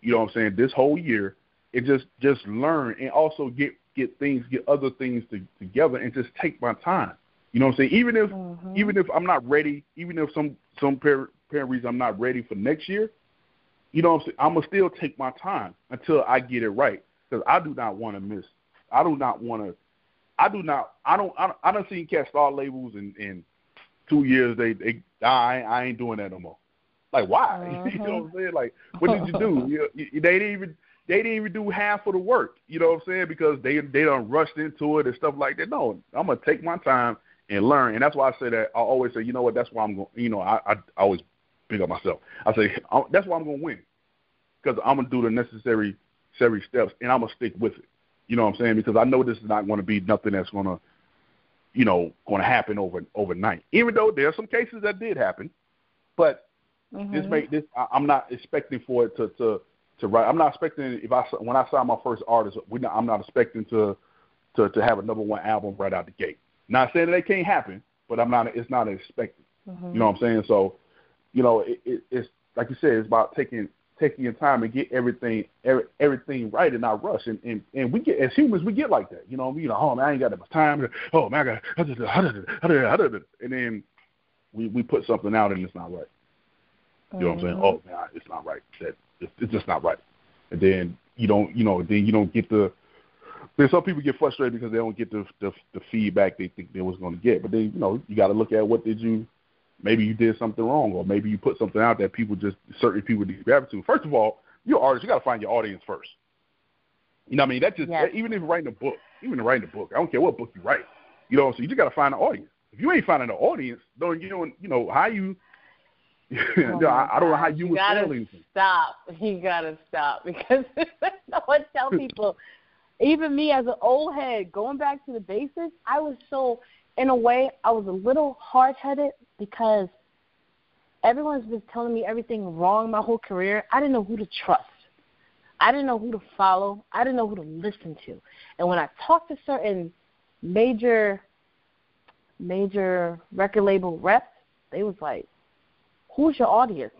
You know what I'm saying, this whole year, and just just learn and also get get things, get other things to, together, and just take my time. You know what I'm saying? Even if mm-hmm. even if I'm not ready, even if some some parent parent reason I'm not ready for next year, you know what I'm saying? I'm gonna still take my time until I get it right because I do not want to miss. I do not want to. I do not. I don't. I don't, I don't see cast star labels in in two years. They they. I I ain't doing that no more. Like why? Uh-huh. you know what I'm saying? Like what did you do? you, you, they didn't even they didn't even do half of the work. You know what I'm saying? Because they they don't rushed into it and stuff like that. No, I'm gonna take my time and learn. And that's why I say that I always say, you know what? That's why I'm going. You know, I I, I always pick up myself. I say that's why I'm gonna win because I'm gonna do the necessary necessary steps and I'm gonna stick with it. You know what I'm saying? Because I know this is not going to be nothing that's gonna, you know, going to happen over overnight. Even though there are some cases that did happen, but mm-hmm. this make this I, I'm not expecting for it to to to write. I'm not expecting if I when I sign my first artist, we not, I'm not expecting to to to have a number one album right out the gate. Not saying that it can't happen, but I'm not. It's not expected. Mm-hmm. You know what I'm saying? So, you know, it, it, it's like you said, it's about taking taking your time and get everything every, everything right and not rush. And, and and we get as humans, we get like that. You know, we you know, oh man, I ain't got much time. Oh man, I got and then we we put something out and it's not right. You know what I'm saying? Mm-hmm. Oh man, it's not right. That it's, it's just not right. And then you don't you know then you don't get the then some people get frustrated because they don't get the the, the feedback they think they was going to get. But then you know you got to look at what did you maybe you did something wrong or maybe you put something out that people just certain people need to grab to. First of all, you're an artist. You got to find your audience first. You know what I mean? That just yes. even if you're writing a book, even writing a book, I don't care what book you write. You know, so you just got to find an audience. If you ain't finding an audience, don't you know? You know how you. Oh I, I, don't know how you, you gotta Stop! You gotta stop because no one tell people even me as an old head, going back to the basics, I was so, in a way, I was a little hard headed because everyone's been telling me everything wrong my whole career. I didn't know who to trust. I didn't know who to follow. I didn't know who to listen to. And when I talked to certain major, major record label reps, they was like, "Who's your audience?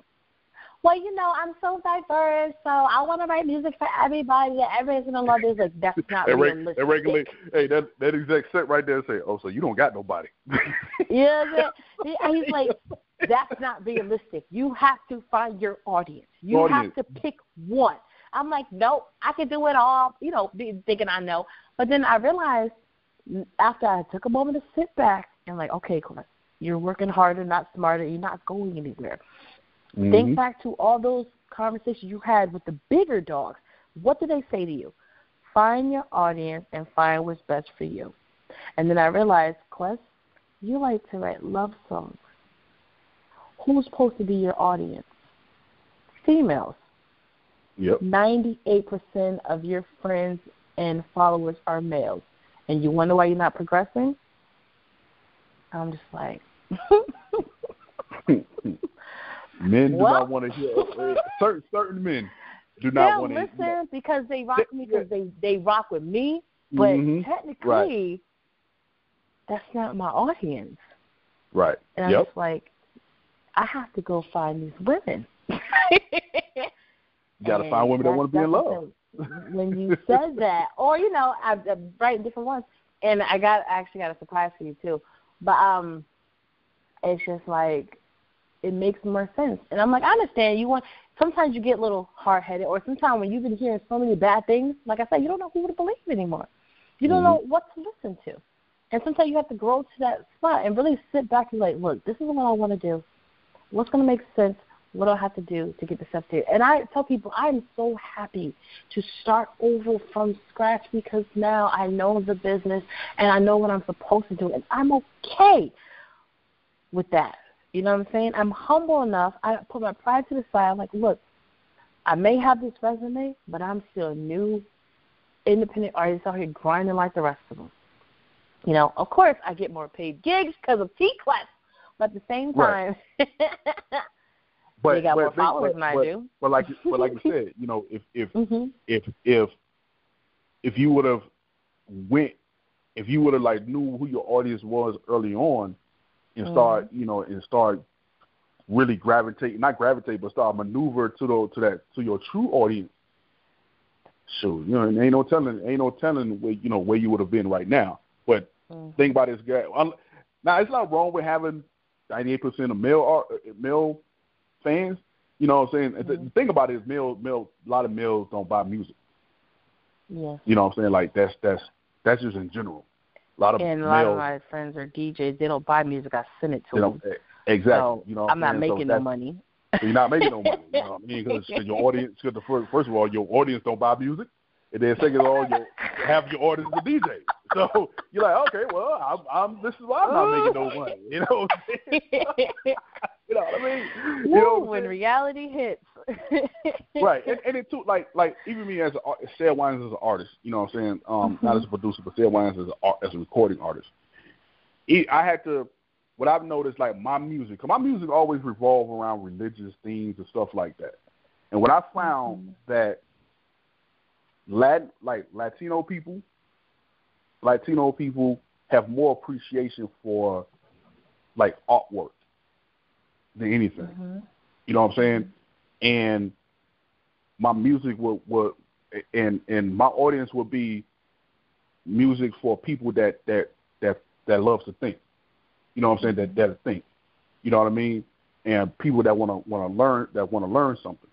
Well, you know, I'm so diverse, so I want to write music for everybody. That everybody's gonna love this. Like that's not that realistic. That regulate, hey, that that exact set right there say, oh, so you don't got nobody. yeah, and he's like, that's not realistic. You have to find your audience. You audience. have to pick one. I'm like, nope, I can do it all. You know, thinking I know, but then I realized after I took a moment to sit back and like, okay, Clint, you're working harder, not smarter. You're not going anywhere. Mm-hmm. Think back to all those conversations you had with the bigger dogs. What did they say to you? Find your audience and find what's best for you. And then I realized, Quest, you like to write love songs. Who's supposed to be your audience? Females. Yep. 98% of your friends and followers are males. And you wonder why you're not progressing? I'm just like, Men do well, not want to hear certain certain men do not want to listen you know, because they rock they, me because they they rock with me, but mm-hmm, technically right. that's not my audience. Right. And I'm yep. just like, I have to go find these women. you got to find women that want to be in love. when you said that, or you know, I, I write different ones, and I got I actually got a surprise for you too. But um, it's just like it makes more sense. And I'm like, I understand you want sometimes you get a little hard headed or sometimes when you've been hearing so many bad things, like I said, you don't know who to believe anymore. You don't mm-hmm. know what to listen to. And sometimes you have to grow to that spot and really sit back and like, look, this is what I want to do. What's going to make sense? What do I have to do to get this up there? And I tell people I'm so happy to start over from scratch because now I know the business and I know what I'm supposed to do, and I'm okay with that. You know what I'm saying? I'm humble enough. I put my pride to the side. I'm like, look, I may have this resume, but I'm still a new independent artist out here grinding like the rest of them. you know, of course, I get more paid gigs because of T Quest, but at the same time, right. but, they got but, more followers but, than I but, do. But like, but like you said, you know, if if mm-hmm. if if if you would have went, if you would have like knew who your audience was early on, and start, mm-hmm. you know, and start really gravitate, not gravitate, but start maneuver to the to that to your true audience. Shoot, you know, ain't no telling, ain't no telling where you know where you would have been right now. But mm-hmm. think about this guy. Now, it's not wrong with having 98% of male male fans. You know what I'm saying? Mm-hmm. The thing about it is, male, male, a lot of males don't buy music. Yeah. You know what I'm saying? Like that's that's that's just in general. A lot of and a males, lot of my friends are DJs. They don't buy music. I send it to them. exactly. So you know, I'm not making so no money. You're not making no money. You know what I mean? Because your audience, cause the first, first of all, your audience don't buy music, and then second of all, you have your audience a DJ. So you're like, okay, well, I'm, I'm this is why I'm not making no money. You know what I'm saying? you know what I mean? You Woo, know what when reality hits. right, and, and it too, like like even me as a Sad Wines as an artist, you know what I'm saying? Um, Mm-hmm. not as a producer, but Sad Wines as a as a recording artist. It, I had to. What I've noticed, like my music, cause my music always revolve around religious themes and stuff like that. And what I found Mm-hmm. that Latin, like Latino people, Latino people have more appreciation for like artwork than anything. mm-hmm. You know what I'm saying? And my music would would and and my audience would be music for people that that that that loves to think. You know what I'm saying? That that think. You know what I mean? And people that want to want to learn that want to learn something.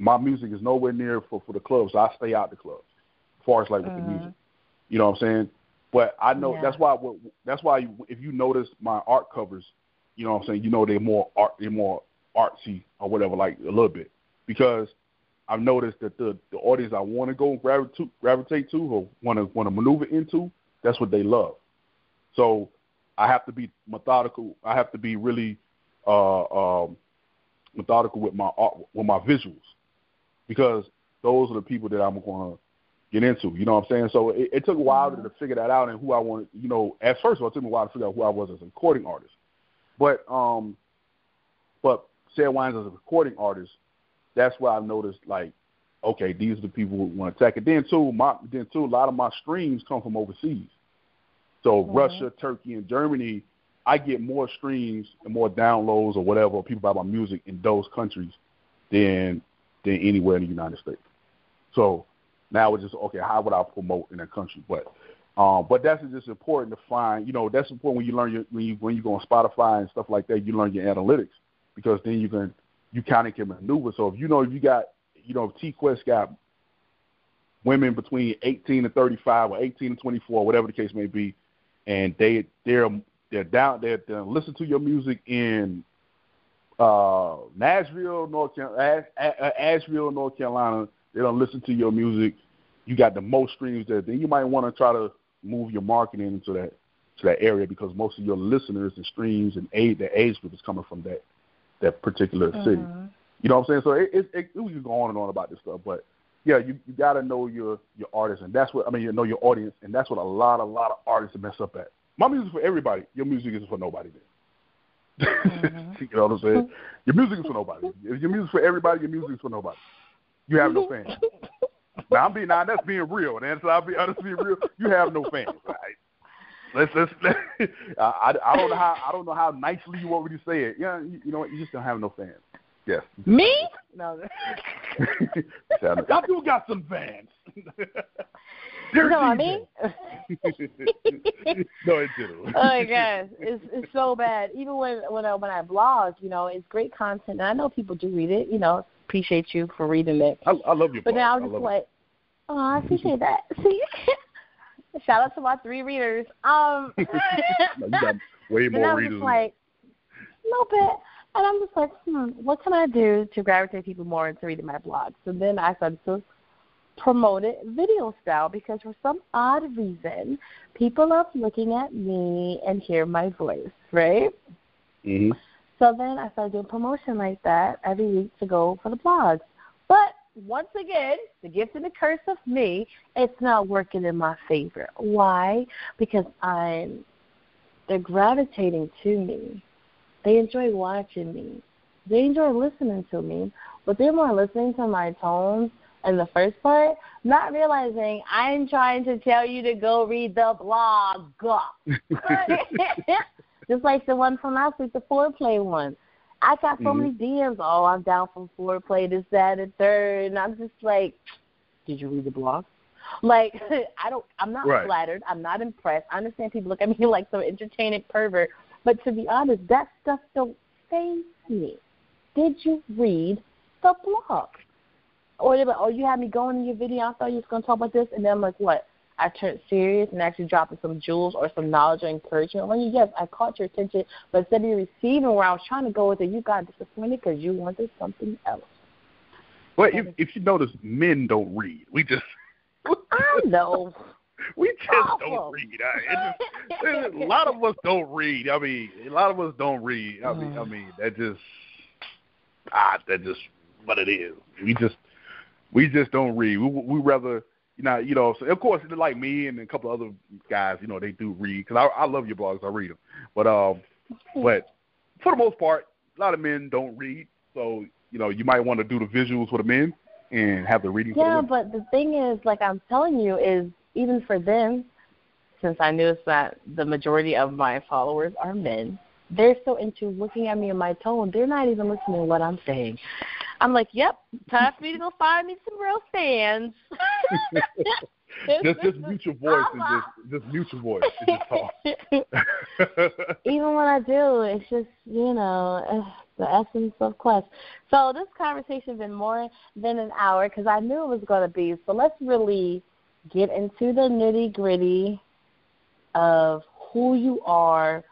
My music is nowhere near for for the clubs. So I stay out the clubs. As far as like with the Mhm. music. You know what I'm saying? But I know Yeah. that's why that's why if you notice my art covers, you know what I'm saying, you know they're more art they're more artsy or whatever, like a little bit. Because I've noticed that the the audience I want to go gravitate gravitate to or want to want to maneuver into, that's what they love. So I have to be methodical. I have to be really uh, um, methodical with my art, with my visuals, because those are the people that I'm going to get into. You know what I'm saying? So it, it took a while to, to figure that out and who I wanted. You know, at first of all, it took me a while to figure out who I was as a recording artist. But um, but Sad Wines as a recording artist, that's why I noticed like, okay, these are the people who want to attack it. Then too, my then too, a lot of my streams come from overseas. So Mhm. Russia, Turkey, and Germany, I get more streams and more downloads or whatever people buy my music in those countries than than anywhere in the United States. So now it's just okay. How would I promote in that country? But um, but that's just important to find. You know, that's important when you learn your when you when you go on Spotify and stuff like that. You learn your analytics because then you can you kind of can maneuver. So if you know if you got you know if T Quest got women between 18 and 35 or 18 and 24, whatever the case may be, and they they're they're down they're, they're listen to your music in uh, Nashville, North Carolina, Asheville, North Carolina. They don't listen to your music. You got the most streams there. Then you might want to try to move your marketing into that to that area because most of your listeners and streams and age the age group is coming from that that particular city. Mhm. You know what I'm saying? So it, it, it we can go on and on about this stuff, but yeah, you you got to know your your artist, and that's what I mean. You know your audience, and that's what a lot a lot of artists mess up at. My music is for everybody. Your music is for nobody. Then. Mhm. you know what I'm saying? Your music is for nobody. If your music is for everybody, your music is for nobody. You have no fans. now I'm being now that's being real, and so I'll be honest, being real. You have no fans, right? Let's let's. let I, I I don't know how I don't know how nicely you want me to say it. Yeah, you, you know what? You just don't have no fans. Yes. Me? No. Y'all do got some fans. You know what I mean? no, it didn't. oh my gosh, it's it's so bad. Even when when I when I blog, you know, it's great content, and I know people do read it. You know, appreciate you for reading it. I, I love your But blog. now I'm just like, oh, I appreciate that. See, shout out to my three readers. Um. No, you got way and more I'm readers. just like, a little bit. And I'm just like, hmm, what can I do to gravitate people more into reading my blog? So then I started to promote it video style because for some odd reason, people love looking at me and hear my voice, right? hmm So then I started doing promotion like that every week to go for the blogs. But once again, the gift and the curse of me, it's not working in my favor. Why? Because I'm they're gravitating to me. They enjoy watching me. They enjoy listening to me, but they're more listening to my tones in the first part, not realizing I'm trying to tell you to go read the blog. Just like the one from last week, the foreplay one. I got so mm-hmm. many DMs. Oh, I'm down for foreplay, this, that, and third, and I'm just like, did you read the blog? Like, I don't. I'm not right. flattered. I'm not impressed. I understand people look at me like some entertaining pervert, but to be honest, that stuff don't faze me. Did you read the blog? Or they're like, oh, you had me going in your video. I thought you was gonna talk about this, and then I'm like, what? I turned serious and actually dropping some jewels or some knowledge or encouragement on you. Yes, I caught your attention, but instead of you receiving where I was trying to go with it, you got disappointed because you wanted something else. Well, if, if you notice, men don't read. We just. I know. we just Awful. don't read. I, just, a lot of us don't read. I mean, a lot of us don't read. I mean, I mean that just ah, that just what it is. We just we just don't read. We we rather you know you know. So of course, like me and a couple of other guys, you know, they do read because I I love your blogs. I read them, but um, but for the most part, a lot of men don't read. So you know, you might want to do the visuals for the men and have the reading. Yeah, the but the thing is, like I'm telling you, is even for them, since I noticed that the majority of my followers are men, they're so into looking at me in my tone, they're not even listening to what I'm saying. I'm like, yep, time for me to go find me some real fans. just just mute your voice and just just mute your voice and just talk. Even when I do, it's just you know the essence of quest. So this conversation has been more than an hour because I knew it was going to be. So let's really get into the nitty gritty of who you are,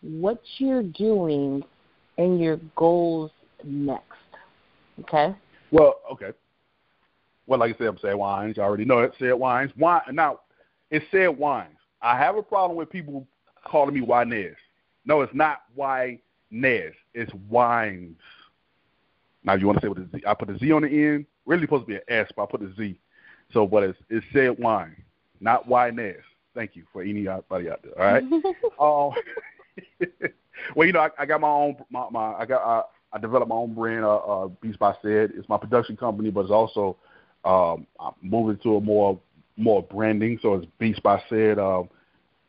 what you're doing, and your goals next. Okay. Well, okay. Well, like I said, I'm saying wines. You already know it. Said wines. Wine. Now, it said wines. I have a problem with people calling me Wynez. No, it's not Wynez. It's wines. Now, you want to say with the Z? I put a Z on the end. Really supposed to be an S, but I put a Z. So, but it's it said wine, not Wynez. Thank you for anybody out there. All right. um, well, you know, I, I got my own my, my I got I, I developed my own brand. Uh, uh, Beats by Said. It's my production company, but it's also um, I'm moving to a more more branding. So it's Beats by Said. Um,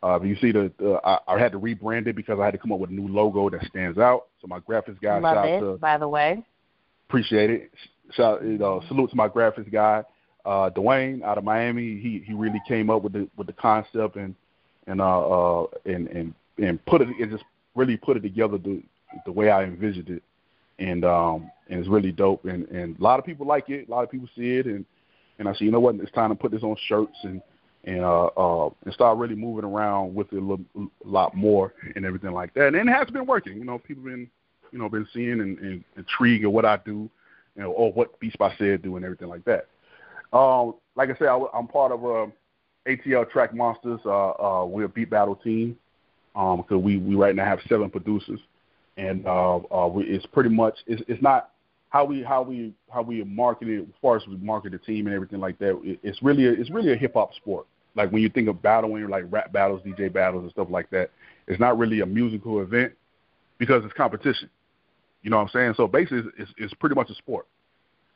uh, you see the, the I, I had to rebrand it because I had to come up with a new logo that stands out. So my graphics guy, love shout it. To, by the way, appreciate it. Shout, you know, salute to my graphics guy, uh, Dwayne out of Miami. He he really came up with the with the concept and and uh, uh and and and put it and just really put it together the the way I envisioned it and um and it's really dope and and a lot of people like it a lot of people see it and and i say you know what? It's time to put this on shirts and and uh uh and start really moving around with it a, little, a lot more and everything like that. And it has been working. You know people been you know been seeing and, and intrigued at what i do you know or what beats by said do and everything like that. Um like i said I, i'm part of uh atl track monsters uh uh we're a beat battle team um because we we right now have seven producers and uh, uh, we, it's pretty much it's, it's not how we how we how we market it as far as we market the team and everything like that. It, it's really a, it's really a hip hop sport. Like when you think of battling, like rap battles, DJ battles, and stuff like that, it's not really a musical event because it's competition. You know what I'm saying? So basically, it's, it's, it's pretty much a sport.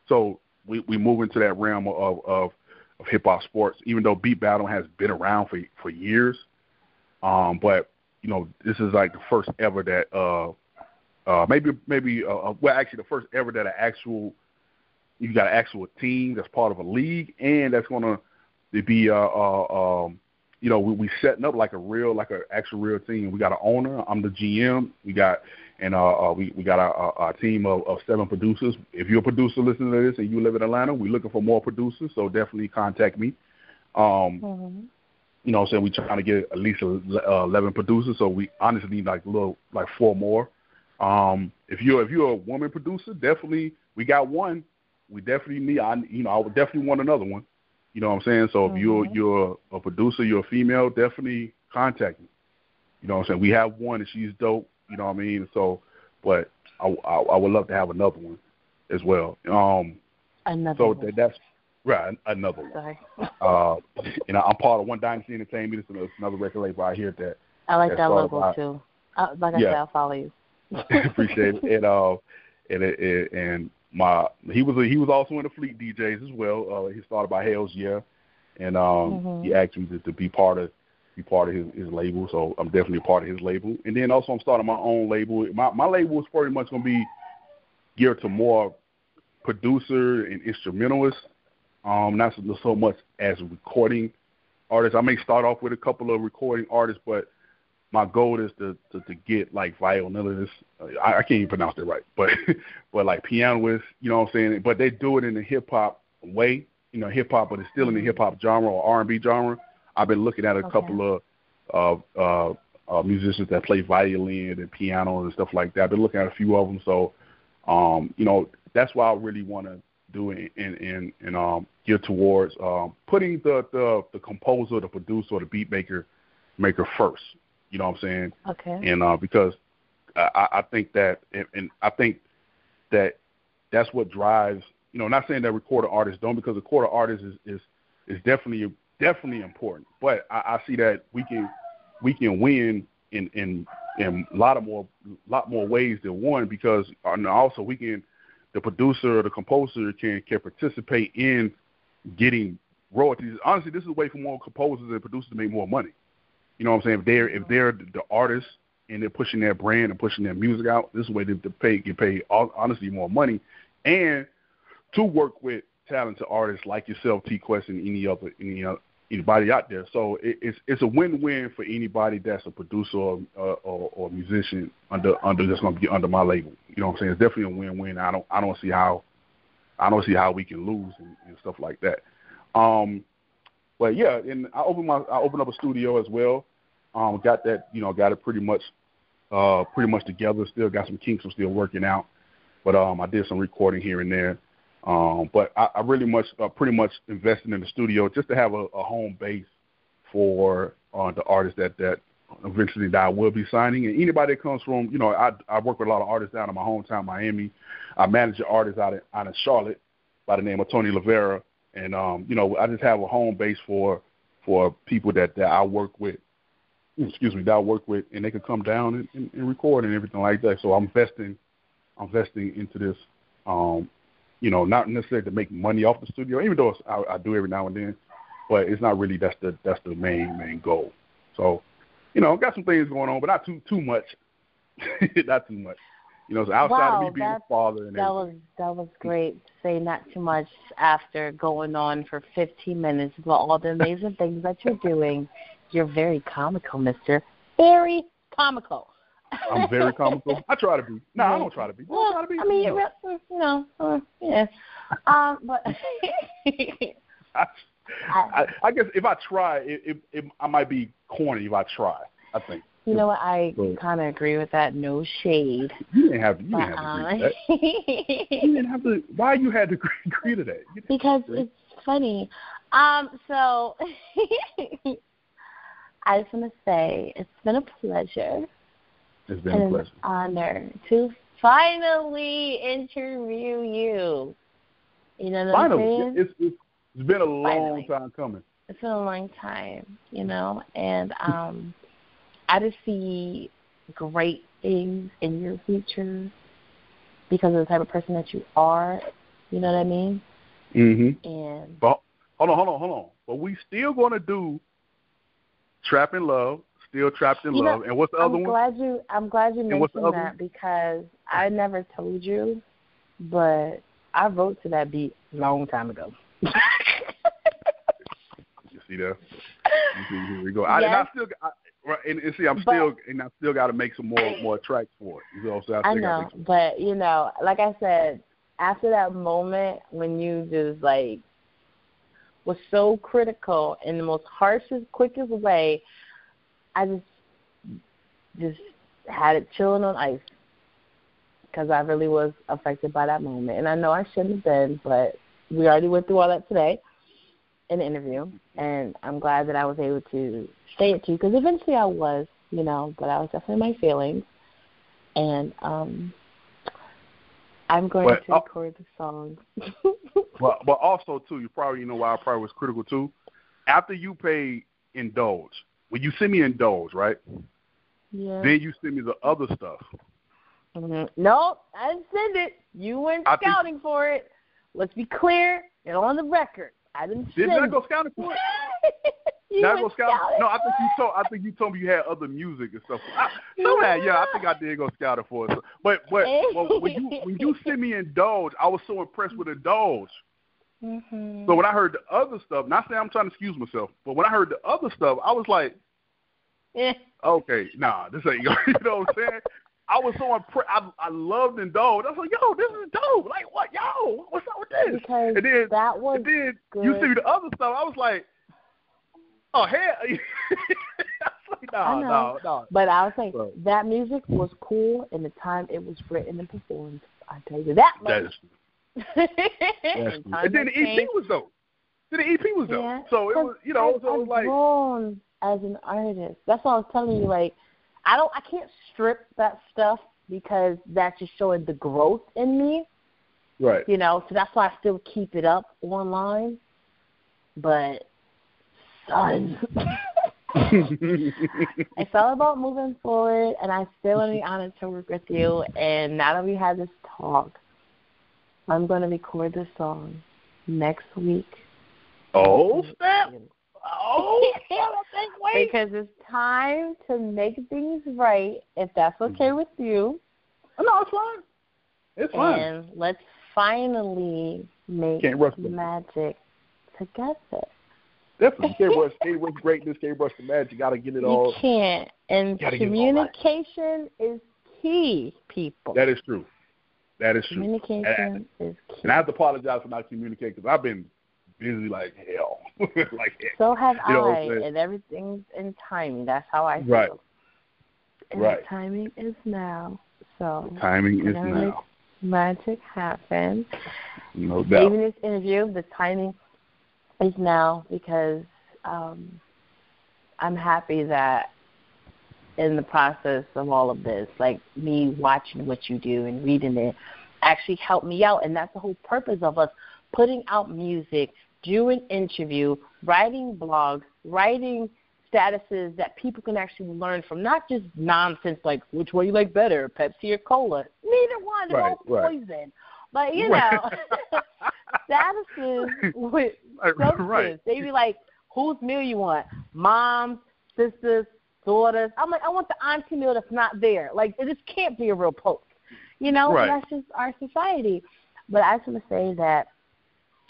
So we we move into that realm of of, of hip hop sports, even though beat battle has been around for for years. Um, but you know, this is like the first ever that uh uh, maybe maybe uh, uh, well actually the first ever that an actual you got an actual team that's part of a league and that's gonna be uh, uh um you know we we setting up like a real like an actual real team. We got an owner. I'm the GM. We got and uh, uh we we got a, a team of, of seven producers. If you're a producer listening to this and you live in Atlanta, we're looking for more producers. So definitely contact me. Um, mm-hmm. You know, what I'm saying we're trying to get at least uh, 11 producers. So we honestly need like a little like four more. Um, if you're if you're a woman producer, definitely we got one. We definitely need. I you know I would definitely want another one. You know what I'm saying? So if you're mm-hmm. you're a producer, you're a female, definitely contact me. You know what I'm saying? We have one and she's dope. You know what I mean? So, but I I, I would love to have another one as well. Um, Another so one. that, that's right another one. Sorry. Uh, you know, I'm part of One Dynasty Entertainment. It's another- record label out here that I like that all logo about- too. Uh, like I Yeah. said, I'll follow you. appreciate it. And uh, and it, it, and my he was a, he was also in the Fleet DJs as well. Uh, he started by Hell's Yeah, and um, Mhm. he asked me to, to be part of be part of his, his label. So I'm definitely a part of his label. And then also I'm starting my own label. My my label is pretty much going to be geared to more producer and instrumentalists, um, not so, so much as recording artists. I may start off with a couple of recording artists, but my goal is to to, to get like violinists. I, I can't even pronounce it right, but but like pianists, you know what I'm saying? But they do it in the hip hop way, you know, hip hop, but it's still in the hip hop genre or R&B genre. I've been looking at a Okay. couple of uh, uh, uh, musicians that play violin and piano and stuff like that. I've been looking at a few of them, so um, you know that's why I really want to do it and and and um, gear towards um, putting the, the the composer, the producer, or the beat maker maker first. You know what I'm saying? Okay. and uh, because I, I I think that, and, I think that that's what drives. You know, not saying that recording artists don't, because recording artists is is is definitely definitely important. But I, I see that we can we can win in in in a lot of more lot more ways than one because and also we can the producer or the composer can can participate in getting royalties. Honestly, this is a way for more composers and producers to make more money. You know what I'm saying? If they're if they're the artists and they're pushing their brand and pushing their music out, this way to, to pay get paid hon- honestly more money, and to work with talented artists like yourself, T Quest, and any other any other, anybody out there. So it, it's it's a win-win for anybody that's a producer or uh, or, or musician under under that's going to be under my label. You know what I'm saying? It's definitely a win-win. I don't I don't see how I don't see how we can lose and, and stuff like that. Um, but yeah, and I opened my I opened up a studio as well. Um, got that you know got it pretty much uh pretty much together. Still got some kinks I'm still working out, but um I did some recording here and there. Um, but I, I really much uh, pretty much invested in the studio just to have a, a home base for uh, the artists that that eventually that I will be signing. And anybody that comes from you know I I work with a lot of artists down in my hometown Miami. I manage an artist out in out in Charlotte by the name of Tony Lavera, and um you know I just have a home base for for people that that I work with excuse me, that I work with, and they can come down and, and, and record and everything like that. So I'm investing, I'm investing into this, um, you know, not necessarily to make money off the studio, even though I, I do every now and then, but it's not really that's the that's the main main goal. So, you know, got some things going on, but not too too much, not too much. You know, so outside wow, of me being a father and that everything. was that was great. Say not too much after going on for 15 minutes about all the amazing things that you're doing. You're very comical, Mister. Very comical. I'm very comical. I try to be. No, I don't try to be. I Well, try to be. I mean, you know, uh, yeah. Um, but I, I, I guess if I try, it, it, it, I might be corny if I try. I think you know what? I So- kind of agree with that. No shade. you didn't have you didn't have to agree to that. uh, You didn't have to. Why you had to agree, agree to that? Because agree. it's funny. Um, so I just want to say it's been a pleasure it's been a an honor to finally interview you. You know what I'm Finally, saying? it's, it's it's been a long Finally. time coming. it's been a long time, you know, and um I just see great things in your future because of the type of person that you are. You know what I mean? Mm-hmm. And But hold on, hold on, hold on. But we still gonna do Trap in Love, still Trapped in You know, Love, and what's the other? I'm other one? glad you I'm glad you And what's the mentioned that because I never told you, but I wrote to that beat a long time ago. You see there? You see, here we go. I, and I Yes. still, I, right, and, and see, I'm But- still, and I still got to make some more more tracks for it. You know, so I, I know, but you know, like I said, after that moment when you just like was so critical in the most harshest, quickest way, I just just had it chilling on ice because I really was affected by that moment, and I know I shouldn't have been, but we already went through all that today the interview, and I'm glad that I was able to say it to you because eventually I was, you know, but I was definitely my feelings and um I'm going But, to uh, record the song. but but also too, you probably know why I probably was critical too. After you pay indulge, when you send me indulge, right? Yeah. Then you send me the other stuff. Mm-hmm. Nope, I didn't send it. You went I think- scouting for it. Let's be clear and on the record. I didn't Didn't go scouting for it? Did go scouting? scouting No, I think you told. I think you told me you had other music and stuff. I, somehow, yeah, I think I did go scouting for it. But but, but when you when you send me indulge, I was so impressed with indulge. Mhm. So when I heard the other stuff, not saying I'm trying to excuse myself, but when I heard the other stuff, I was like, Eh. okay, nah, this ain't. You know what I'm saying? I was so impressed. I, I loved Indulge. I was like, yo, this is dope. Like, what, yo, what's up with this? Because and then, that was and then you see the other stuff. I was like, oh hell. I was like, I no, know. no, no. But I was saying Right. that music was cool in the time it was written and performed. I tell you that That much. is true. and That's true. And then the EP changed. was dope. Then the EP was dope. Yeah, So it was, you know, so it was like, grown as an artist. That's what I was telling you. Like, I don't, I can't strip that stuff because that's just showing the growth in me. right. You know, so that's why I still keep it up online. But, son, it's all about moving forward, and I still want to be honored to work with you. And now that we had this talk, I'm going to record this song next week. oh snap! Oh, because it's time to make things right, if that's mm-hmm. okay with you. No, it's fine. It's fine. And let's finally make Can't rush them. magic together. Definitely. Can't rush, can't rush greatness, can't rush the magic. You got to get it You all. You can't. And Gotta get it all right. communication is key, people. That is true. That is true. communication is key. And I have to apologize for not communicating because I've been busy like hell. like heck. so have You know I, and everything's in timing. That's how I feel. Right. And Right. the timing is now. So The timing is now. magic happen. No doubt. Even this interview, the timing is now because um, I'm happy that in the process of all of this, like me watching what you do and reading it, actually helped me out. And that's the whole purpose of us putting out music, doing interview, writing blogs, writing statuses that people can actually learn from, not just nonsense like which one you like better, Pepsi or Cola. Neither one, they're all Right, right. poison. But you know, statuses with substance. right. They be like, whose meal you want? Moms, sisters, daughters. I'm like, I want the auntie meal that's not there. Like, it just can't be a real post. You know, Right. that's just our society. But I just want to say that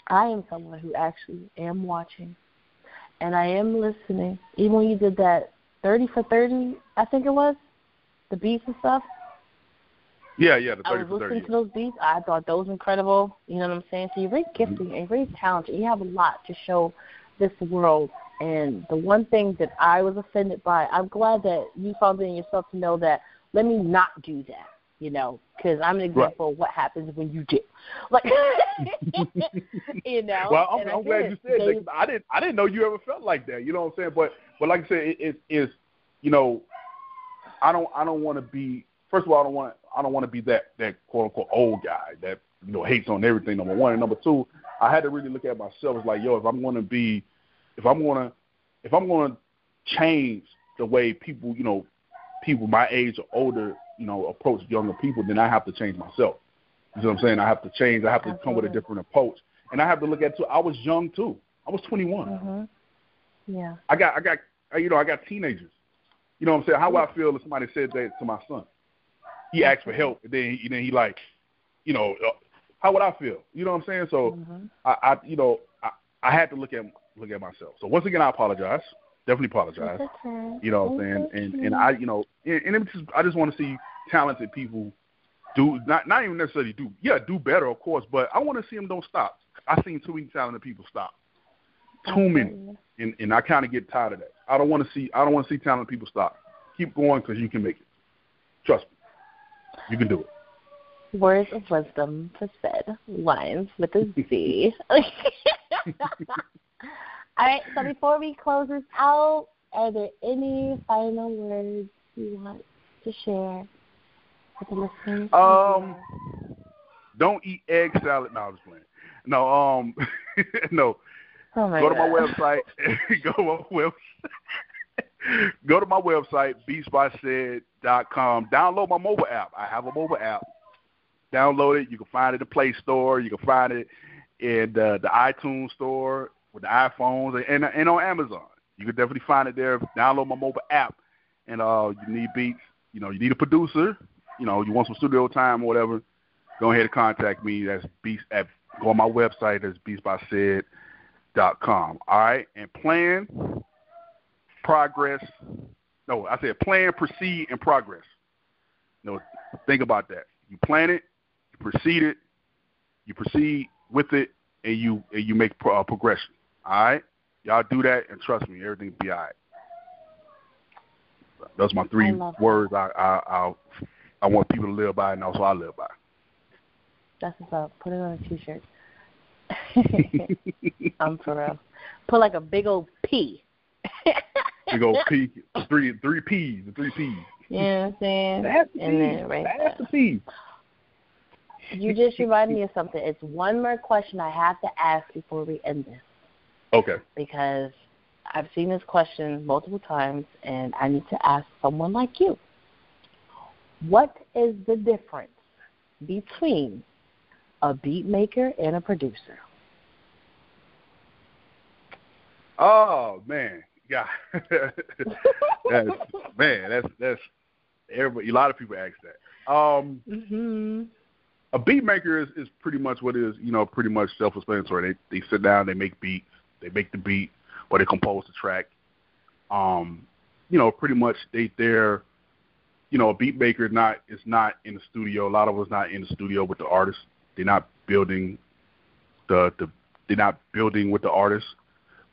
I am someone who actually am watching and I am listening. Even when you did that 30 for 30, I think it was, the beats and stuff. Yeah, yeah, the 30 I 30 was for listening 30. to those beats. I thought those were incredible. You know what I'm saying? So you're very mm-hmm. gifted and you're very talented. You have a lot to show this world. And the one thing that I was offended by, I'm glad that you found it in yourself to know that let me not do that. You know, because I'm an example of what happens when you do. Like, you know. Well, I'm, I'm glad you said They- that. I didn't. I didn't know you ever felt like that. You know what I'm saying? But but like I said, it, it is. You know, I don't. I don't want to be. First of all, I don't want. I don't want to be that that quote unquote old guy that you know hates on everything. Number one and number two, I had to really look at myself It's like, yo, if I'm going to be, if I'm going to, if I'm going to change the way people, you know, people my age or older, you know, approach younger people, then I have to change myself. You know what I'm saying? I have to change. I have to come with a different approach, and I have to look at too. I was young too. I was 21. Mhm. Yeah. I got, I got, you know, I got teenagers. You know what I'm saying? How would I feel if somebody said that to my son? He asked for help, and then, he, then he like, you know, uh, how would I feel? You know what I'm saying? So, Mhm. I, I, you know, I, I had to look at look at myself. So once again, I apologize. Definitely apologize. Okay. You know what I'm saying? And and I, you know, and, and just, I just want to see talented people do not not even necessarily do yeah do better of course, but I want to see them don't stop. I've seen too many talented people stop. Too many, and and I kind of get tired of that. I don't want to see I don't want to see talented people stop. Keep going because you can make it. Trust me, you can do it. Words of wisdom for said lines with a Z. All right, so before we close this out, are there any final words you want to share with the listeners? Um, don't eat egg salad. No, I was playing. no, um, no. Oh go to my website. go to my website. go to my website, beatsbysaid.com. Download my mobile app. I have a mobile app. Download it. You can find it in the Play Store. You can find it in the, the iTunes Store with the iPhones and, and on Amazon. You can definitely find it there. Download my mobile app. And uh, you need beats. You know, you need a producer. You know, you want some studio time or whatever. Go ahead and contact me. That's beats at go on my website. That's beatsbysaid.com. All right, and plan, progress. No, I said plan, proceed, and progress. No, think about that. You plan it, you proceed it, you proceed with it, and you and you make pro- uh, progression. All right, y'all do that, and trust me, everything will be all right. Those are my three I words. I I I, I want people to live by, and also I live by. That's what's up. Put it on a t-shirt. I'm for real. Put like a big old P. We go P three three P's, the three P's. You know what I'm saying? That's the and then P. right That's the P. You just reminded me of something. It's one more question I have to ask before we end this Okay. because I've seen this question multiple times and I need to ask someone like you. What is the difference between a beat maker and a producer? Oh man, yeah. that's man, that's that's everybody. A lot of people ask that. Um, Mhm. a beat maker is is pretty much what is you know pretty much self-explanatory. They they sit down, they make beats, they make the beat, or they compose the track. Um, you know, pretty much they they're you know a beat maker is not is not in the studio. A lot of us not in the studio with the artist. They're not building the the they're not building with the artist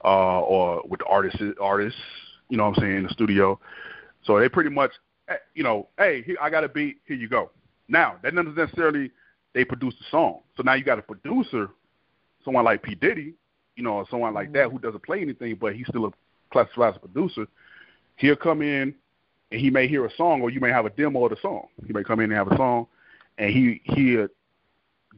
uh, or with the artist artists. You know what I'm saying in the studio. So they pretty much eh, you know, hey, I got a beat. Here you go. Now that doesn't necessarily they produce the song. So now you got a producer, someone like P Diddy, you know, or someone like that mm-hmm. who doesn't play anything, but he's still a classified as a producer. He'll come in and he may hear a song, or you may have a demo of the song. He may come in and have a song, and he he'll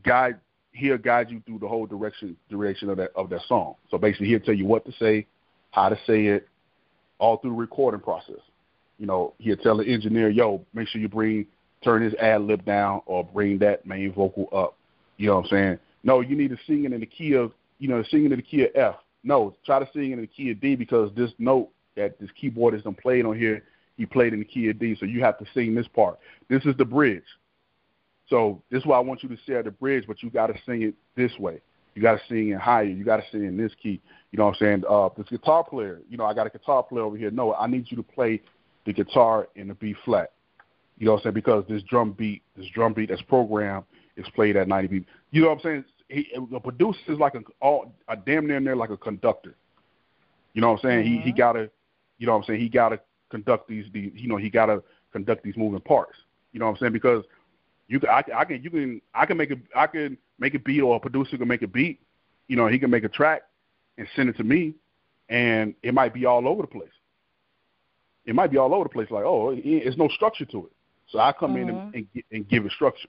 guide he'll guide you through the whole direction direction of that of that song. So basically, he'll tell you what to say, how to say it, all through the recording process. You know, he'll tell the engineer, "Yo, make sure you bring turn his ad lib down or bring that main vocal up." You know what I'm saying? No, you need to sing it in the key of you know singing in the key of F. No, try to sing in the key of D because this note that this keyboardist done played on here, he played in the key of D, so you have to sing this part. This is the bridge. So this is why I want you to share the bridge, but you got to sing it this way. You got to sing it higher. You got to sing in this key. You know what I'm saying? Uh, this guitar player, you know, I got a guitar player over here. No, I need you to play the guitar in the B flat. You know what I'm saying? Because this drum beat, this drum beat that's programmed is played at 90 beat. You know what I'm saying? He, a producer is like a, all, a damn near near like a conductor. You know what I'm saying? He he mm-hmm. gotta, you know what I'm saying? He gotta conduct these, these you know, he gotta conduct these moving parts. You know what I'm saying? Because you can, I, can- I can, you can, I can make a, I can make a beat, or a producer can make a beat. You know, he can make a track and send it to me, and it might be all over the place. It might be all over the place. Like, oh, it, it's no structure to it. So I come in and, mm-hmm. and, and give it structure.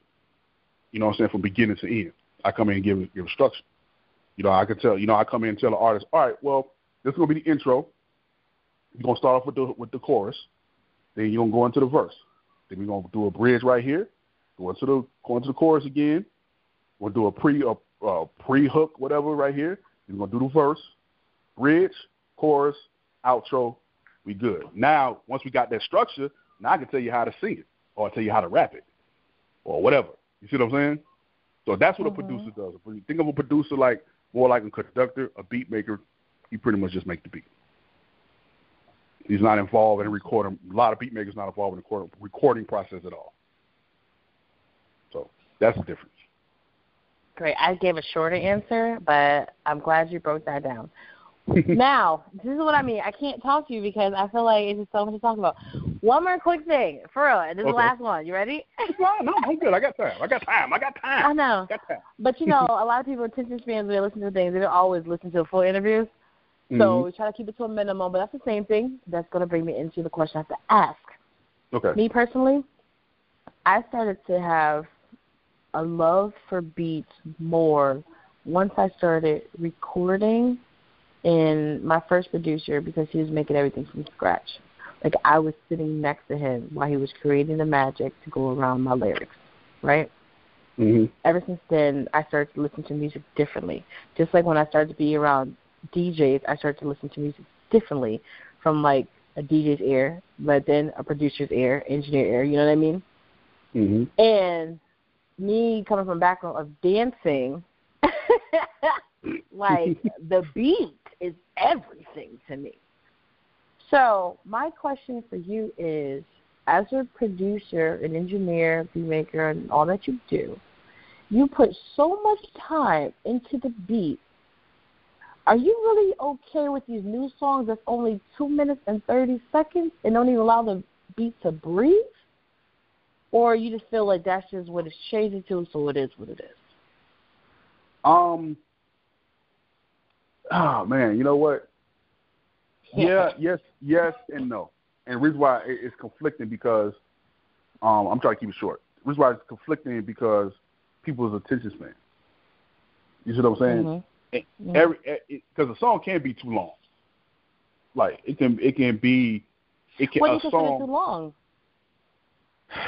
You know what I'm saying? From beginning to end, I come in and give give it structure. You know, I can tell. You know, I come in and tell the artist, all right, well, this is gonna be the intro. You're gonna start off with the with the chorus, then you're gonna go into the verse. Then we're gonna do a bridge right here. Go into the go into the chorus again. We'll do a pre a, uh, pre hook whatever right here. We're gonna do the verse, bridge, chorus, outro. We good. Now once we got that structure, now I can tell you how to sing it or tell you how to rap it or whatever. You see what I'm saying? So that's what a mm-hmm. producer does. When you think of a producer like more like a conductor, a beat maker, he pretty much just make the beat. He's not involved in recording. A lot of beat makers not involved in the recording process at all. So that's the difference. Great. I gave a shorter answer, but I'm glad you broke that down. now, this is what I mean. I can't talk to you because I feel like it's just so much to talk about. One more quick thing, for real. and This is the last one. You ready? no, no, I'm good. I got time. I got time. I got time. I know. I got time. But you know, a lot of people attention spans when they listen to things, they don't always listen to full interviews. So Mhm. we try to keep it to a minimum, but that's the same thing. That's going to bring me into the question I have to ask. okay. Me personally, I started to have a love for beats more once I started recording, and my first producer, because he was making everything from scratch, like I was sitting next to him while he was creating the magic to go around my lyrics, right? hmm Ever since then, I started to listen to music differently. Just like when I started to be around DJs, I started to listen to music differently from like a DJ's ear, but then a producer's ear, engineer ear. You know what I mean? hmm And me coming from a background of dancing, like the beat is everything to me. So my question for you is, as a producer, an engineer, beat maker, and all that you do, you put so much time into the beat. Are you really okay with these new songs that's only two minutes and thirty seconds and don't even allow the beat to breathe? Or you just feel like that's just what it's changing to, so it is what it is? Um. Oh man, you know what? Yeah, yes, yes, and no. And the reason why it- it's conflicting because um, I'm trying to keep it short. The reason why it's conflicting because people's attention span. You see what I'm saying? Mhm. Mhm. Every because a song can't be too long. Like it can, it can be, it can What do you song too long?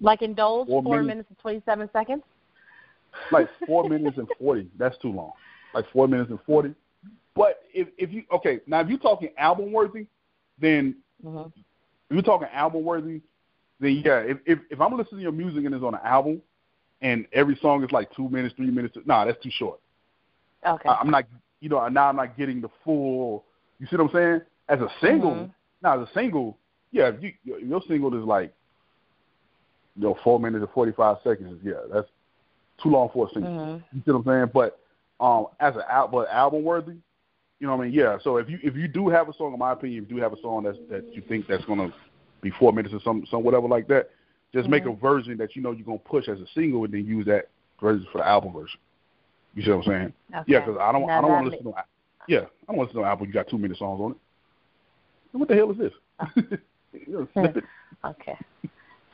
Like Indulge, Four four minutes. minutes and 27 seconds? like four minutes and forty. That's too long. Like four minutes and forty. But if if you okay now if you're talking album worthy, then hmm if you're talking album worthy, then yeah. If if if I'm listening to your music and it's on an album, and every song is like two minutes, three minutes, nah, that's too short. Okay. I, I'm not, you know, now I'm not getting the full. You see what I'm saying? As a single, Mhm. now as a single, yeah, if you your, your single is like, you know, four minutes and forty five seconds. Yeah, that's too long for a single. Mhm. You see what I'm saying? But um, as an al- but album worthy, you know what I mean? Yeah. So if you if you do have a song, in my opinion, if you do have a song that's that you think that's gonna be four minutes or some some whatever like that, just make a Mhm. version that you know you're gonna push as a single and then use that version for the album version. You see what I'm saying? Okay. Yeah, because I don't Now I don't want to listen to yeah I don't want to listen to an album you got two minute songs on it. What the hell is this? You know, snip it. Okay.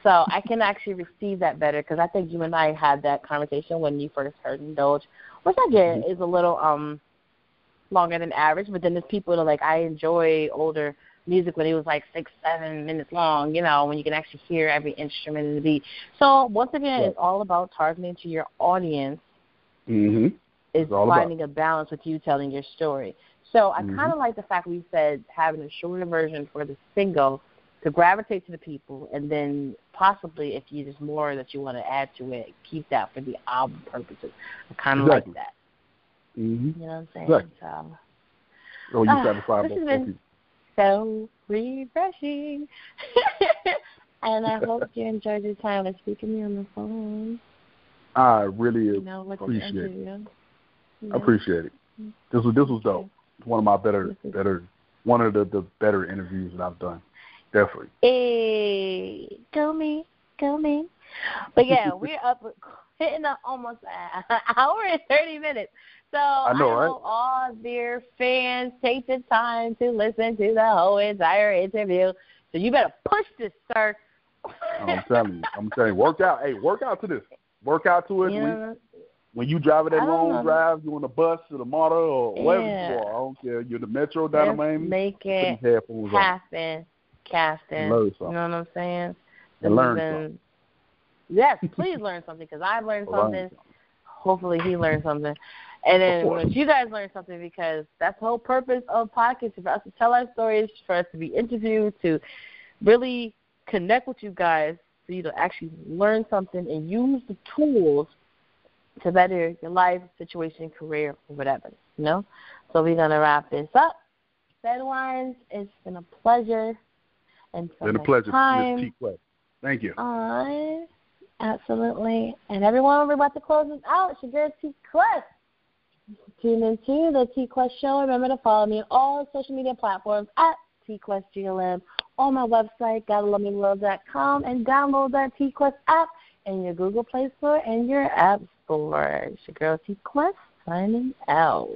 So I can actually receive that better because I think you and I had that conversation when you first heard Indulge, which I get Mm-hmm. is a little um longer than average. But then there's people that are like, I enjoy older music when it was like six, seven minutes long, you know, when you can actually hear every instrument in the beat. So once again, Right. it's all about targeting to your audience Mm-hmm. is It's about- finding a balance with you telling your story. So I Mhm. kind of like the fact we said having a shorter version for the single to gravitate to the people, and then possibly if you there's more that you want to add to it, keep that for the album purposes. I kind of Exactly. like that. Mm-hmm. You know what I'm saying? Exactly. So So you Ah, satisfy this has been- so refreshing. and I hope you enjoyed your time with speaking to me on the phone. I really You know, appreciate it. interview. I appreciate it. This was this was dope. It's one of my better better one of the, the better interviews that I've done. Definitely. Hey, go me, go me. But yeah, we're up hitting up almost an hour and thirty minutes. So I, know, right? hope all dear fans take the time to listen to the whole entire interview. So you better push this, sir. I'm telling you. I'm telling you. Work out. Hey, work out to this. Work out to it. You When, know, when you driving that I long drive, you on the bus or the motor or wherever Yeah. I don't care. You're the metro down in Miami. make it happen, Learn You know what I'm saying? And learn something. Yes, please learn something because I've learned Learn something. something. Hopefully, he learned something. And then you guys learn something, because that's the whole purpose of podcasts, for us to tell our stories, for us to be interviewed, to really connect with you guys, for you to actually learn something and use the tools to better your life, situation, career, or whatever. You know? So we're going to wrap this up. Bedwines, it's been a pleasure. And Been a pleasure, Miss T Quest. Thank you. on. Absolutely. And everyone, we're about to close this out. It's your girl T Quest. Tune into the T Quest Show. Remember to follow me on all social media platforms at T Quest GLM on my website, GottaLoveMeWorld.com, and download that T Quest app in your Google Play Store and your App Store. It's your girl T Quest signing out.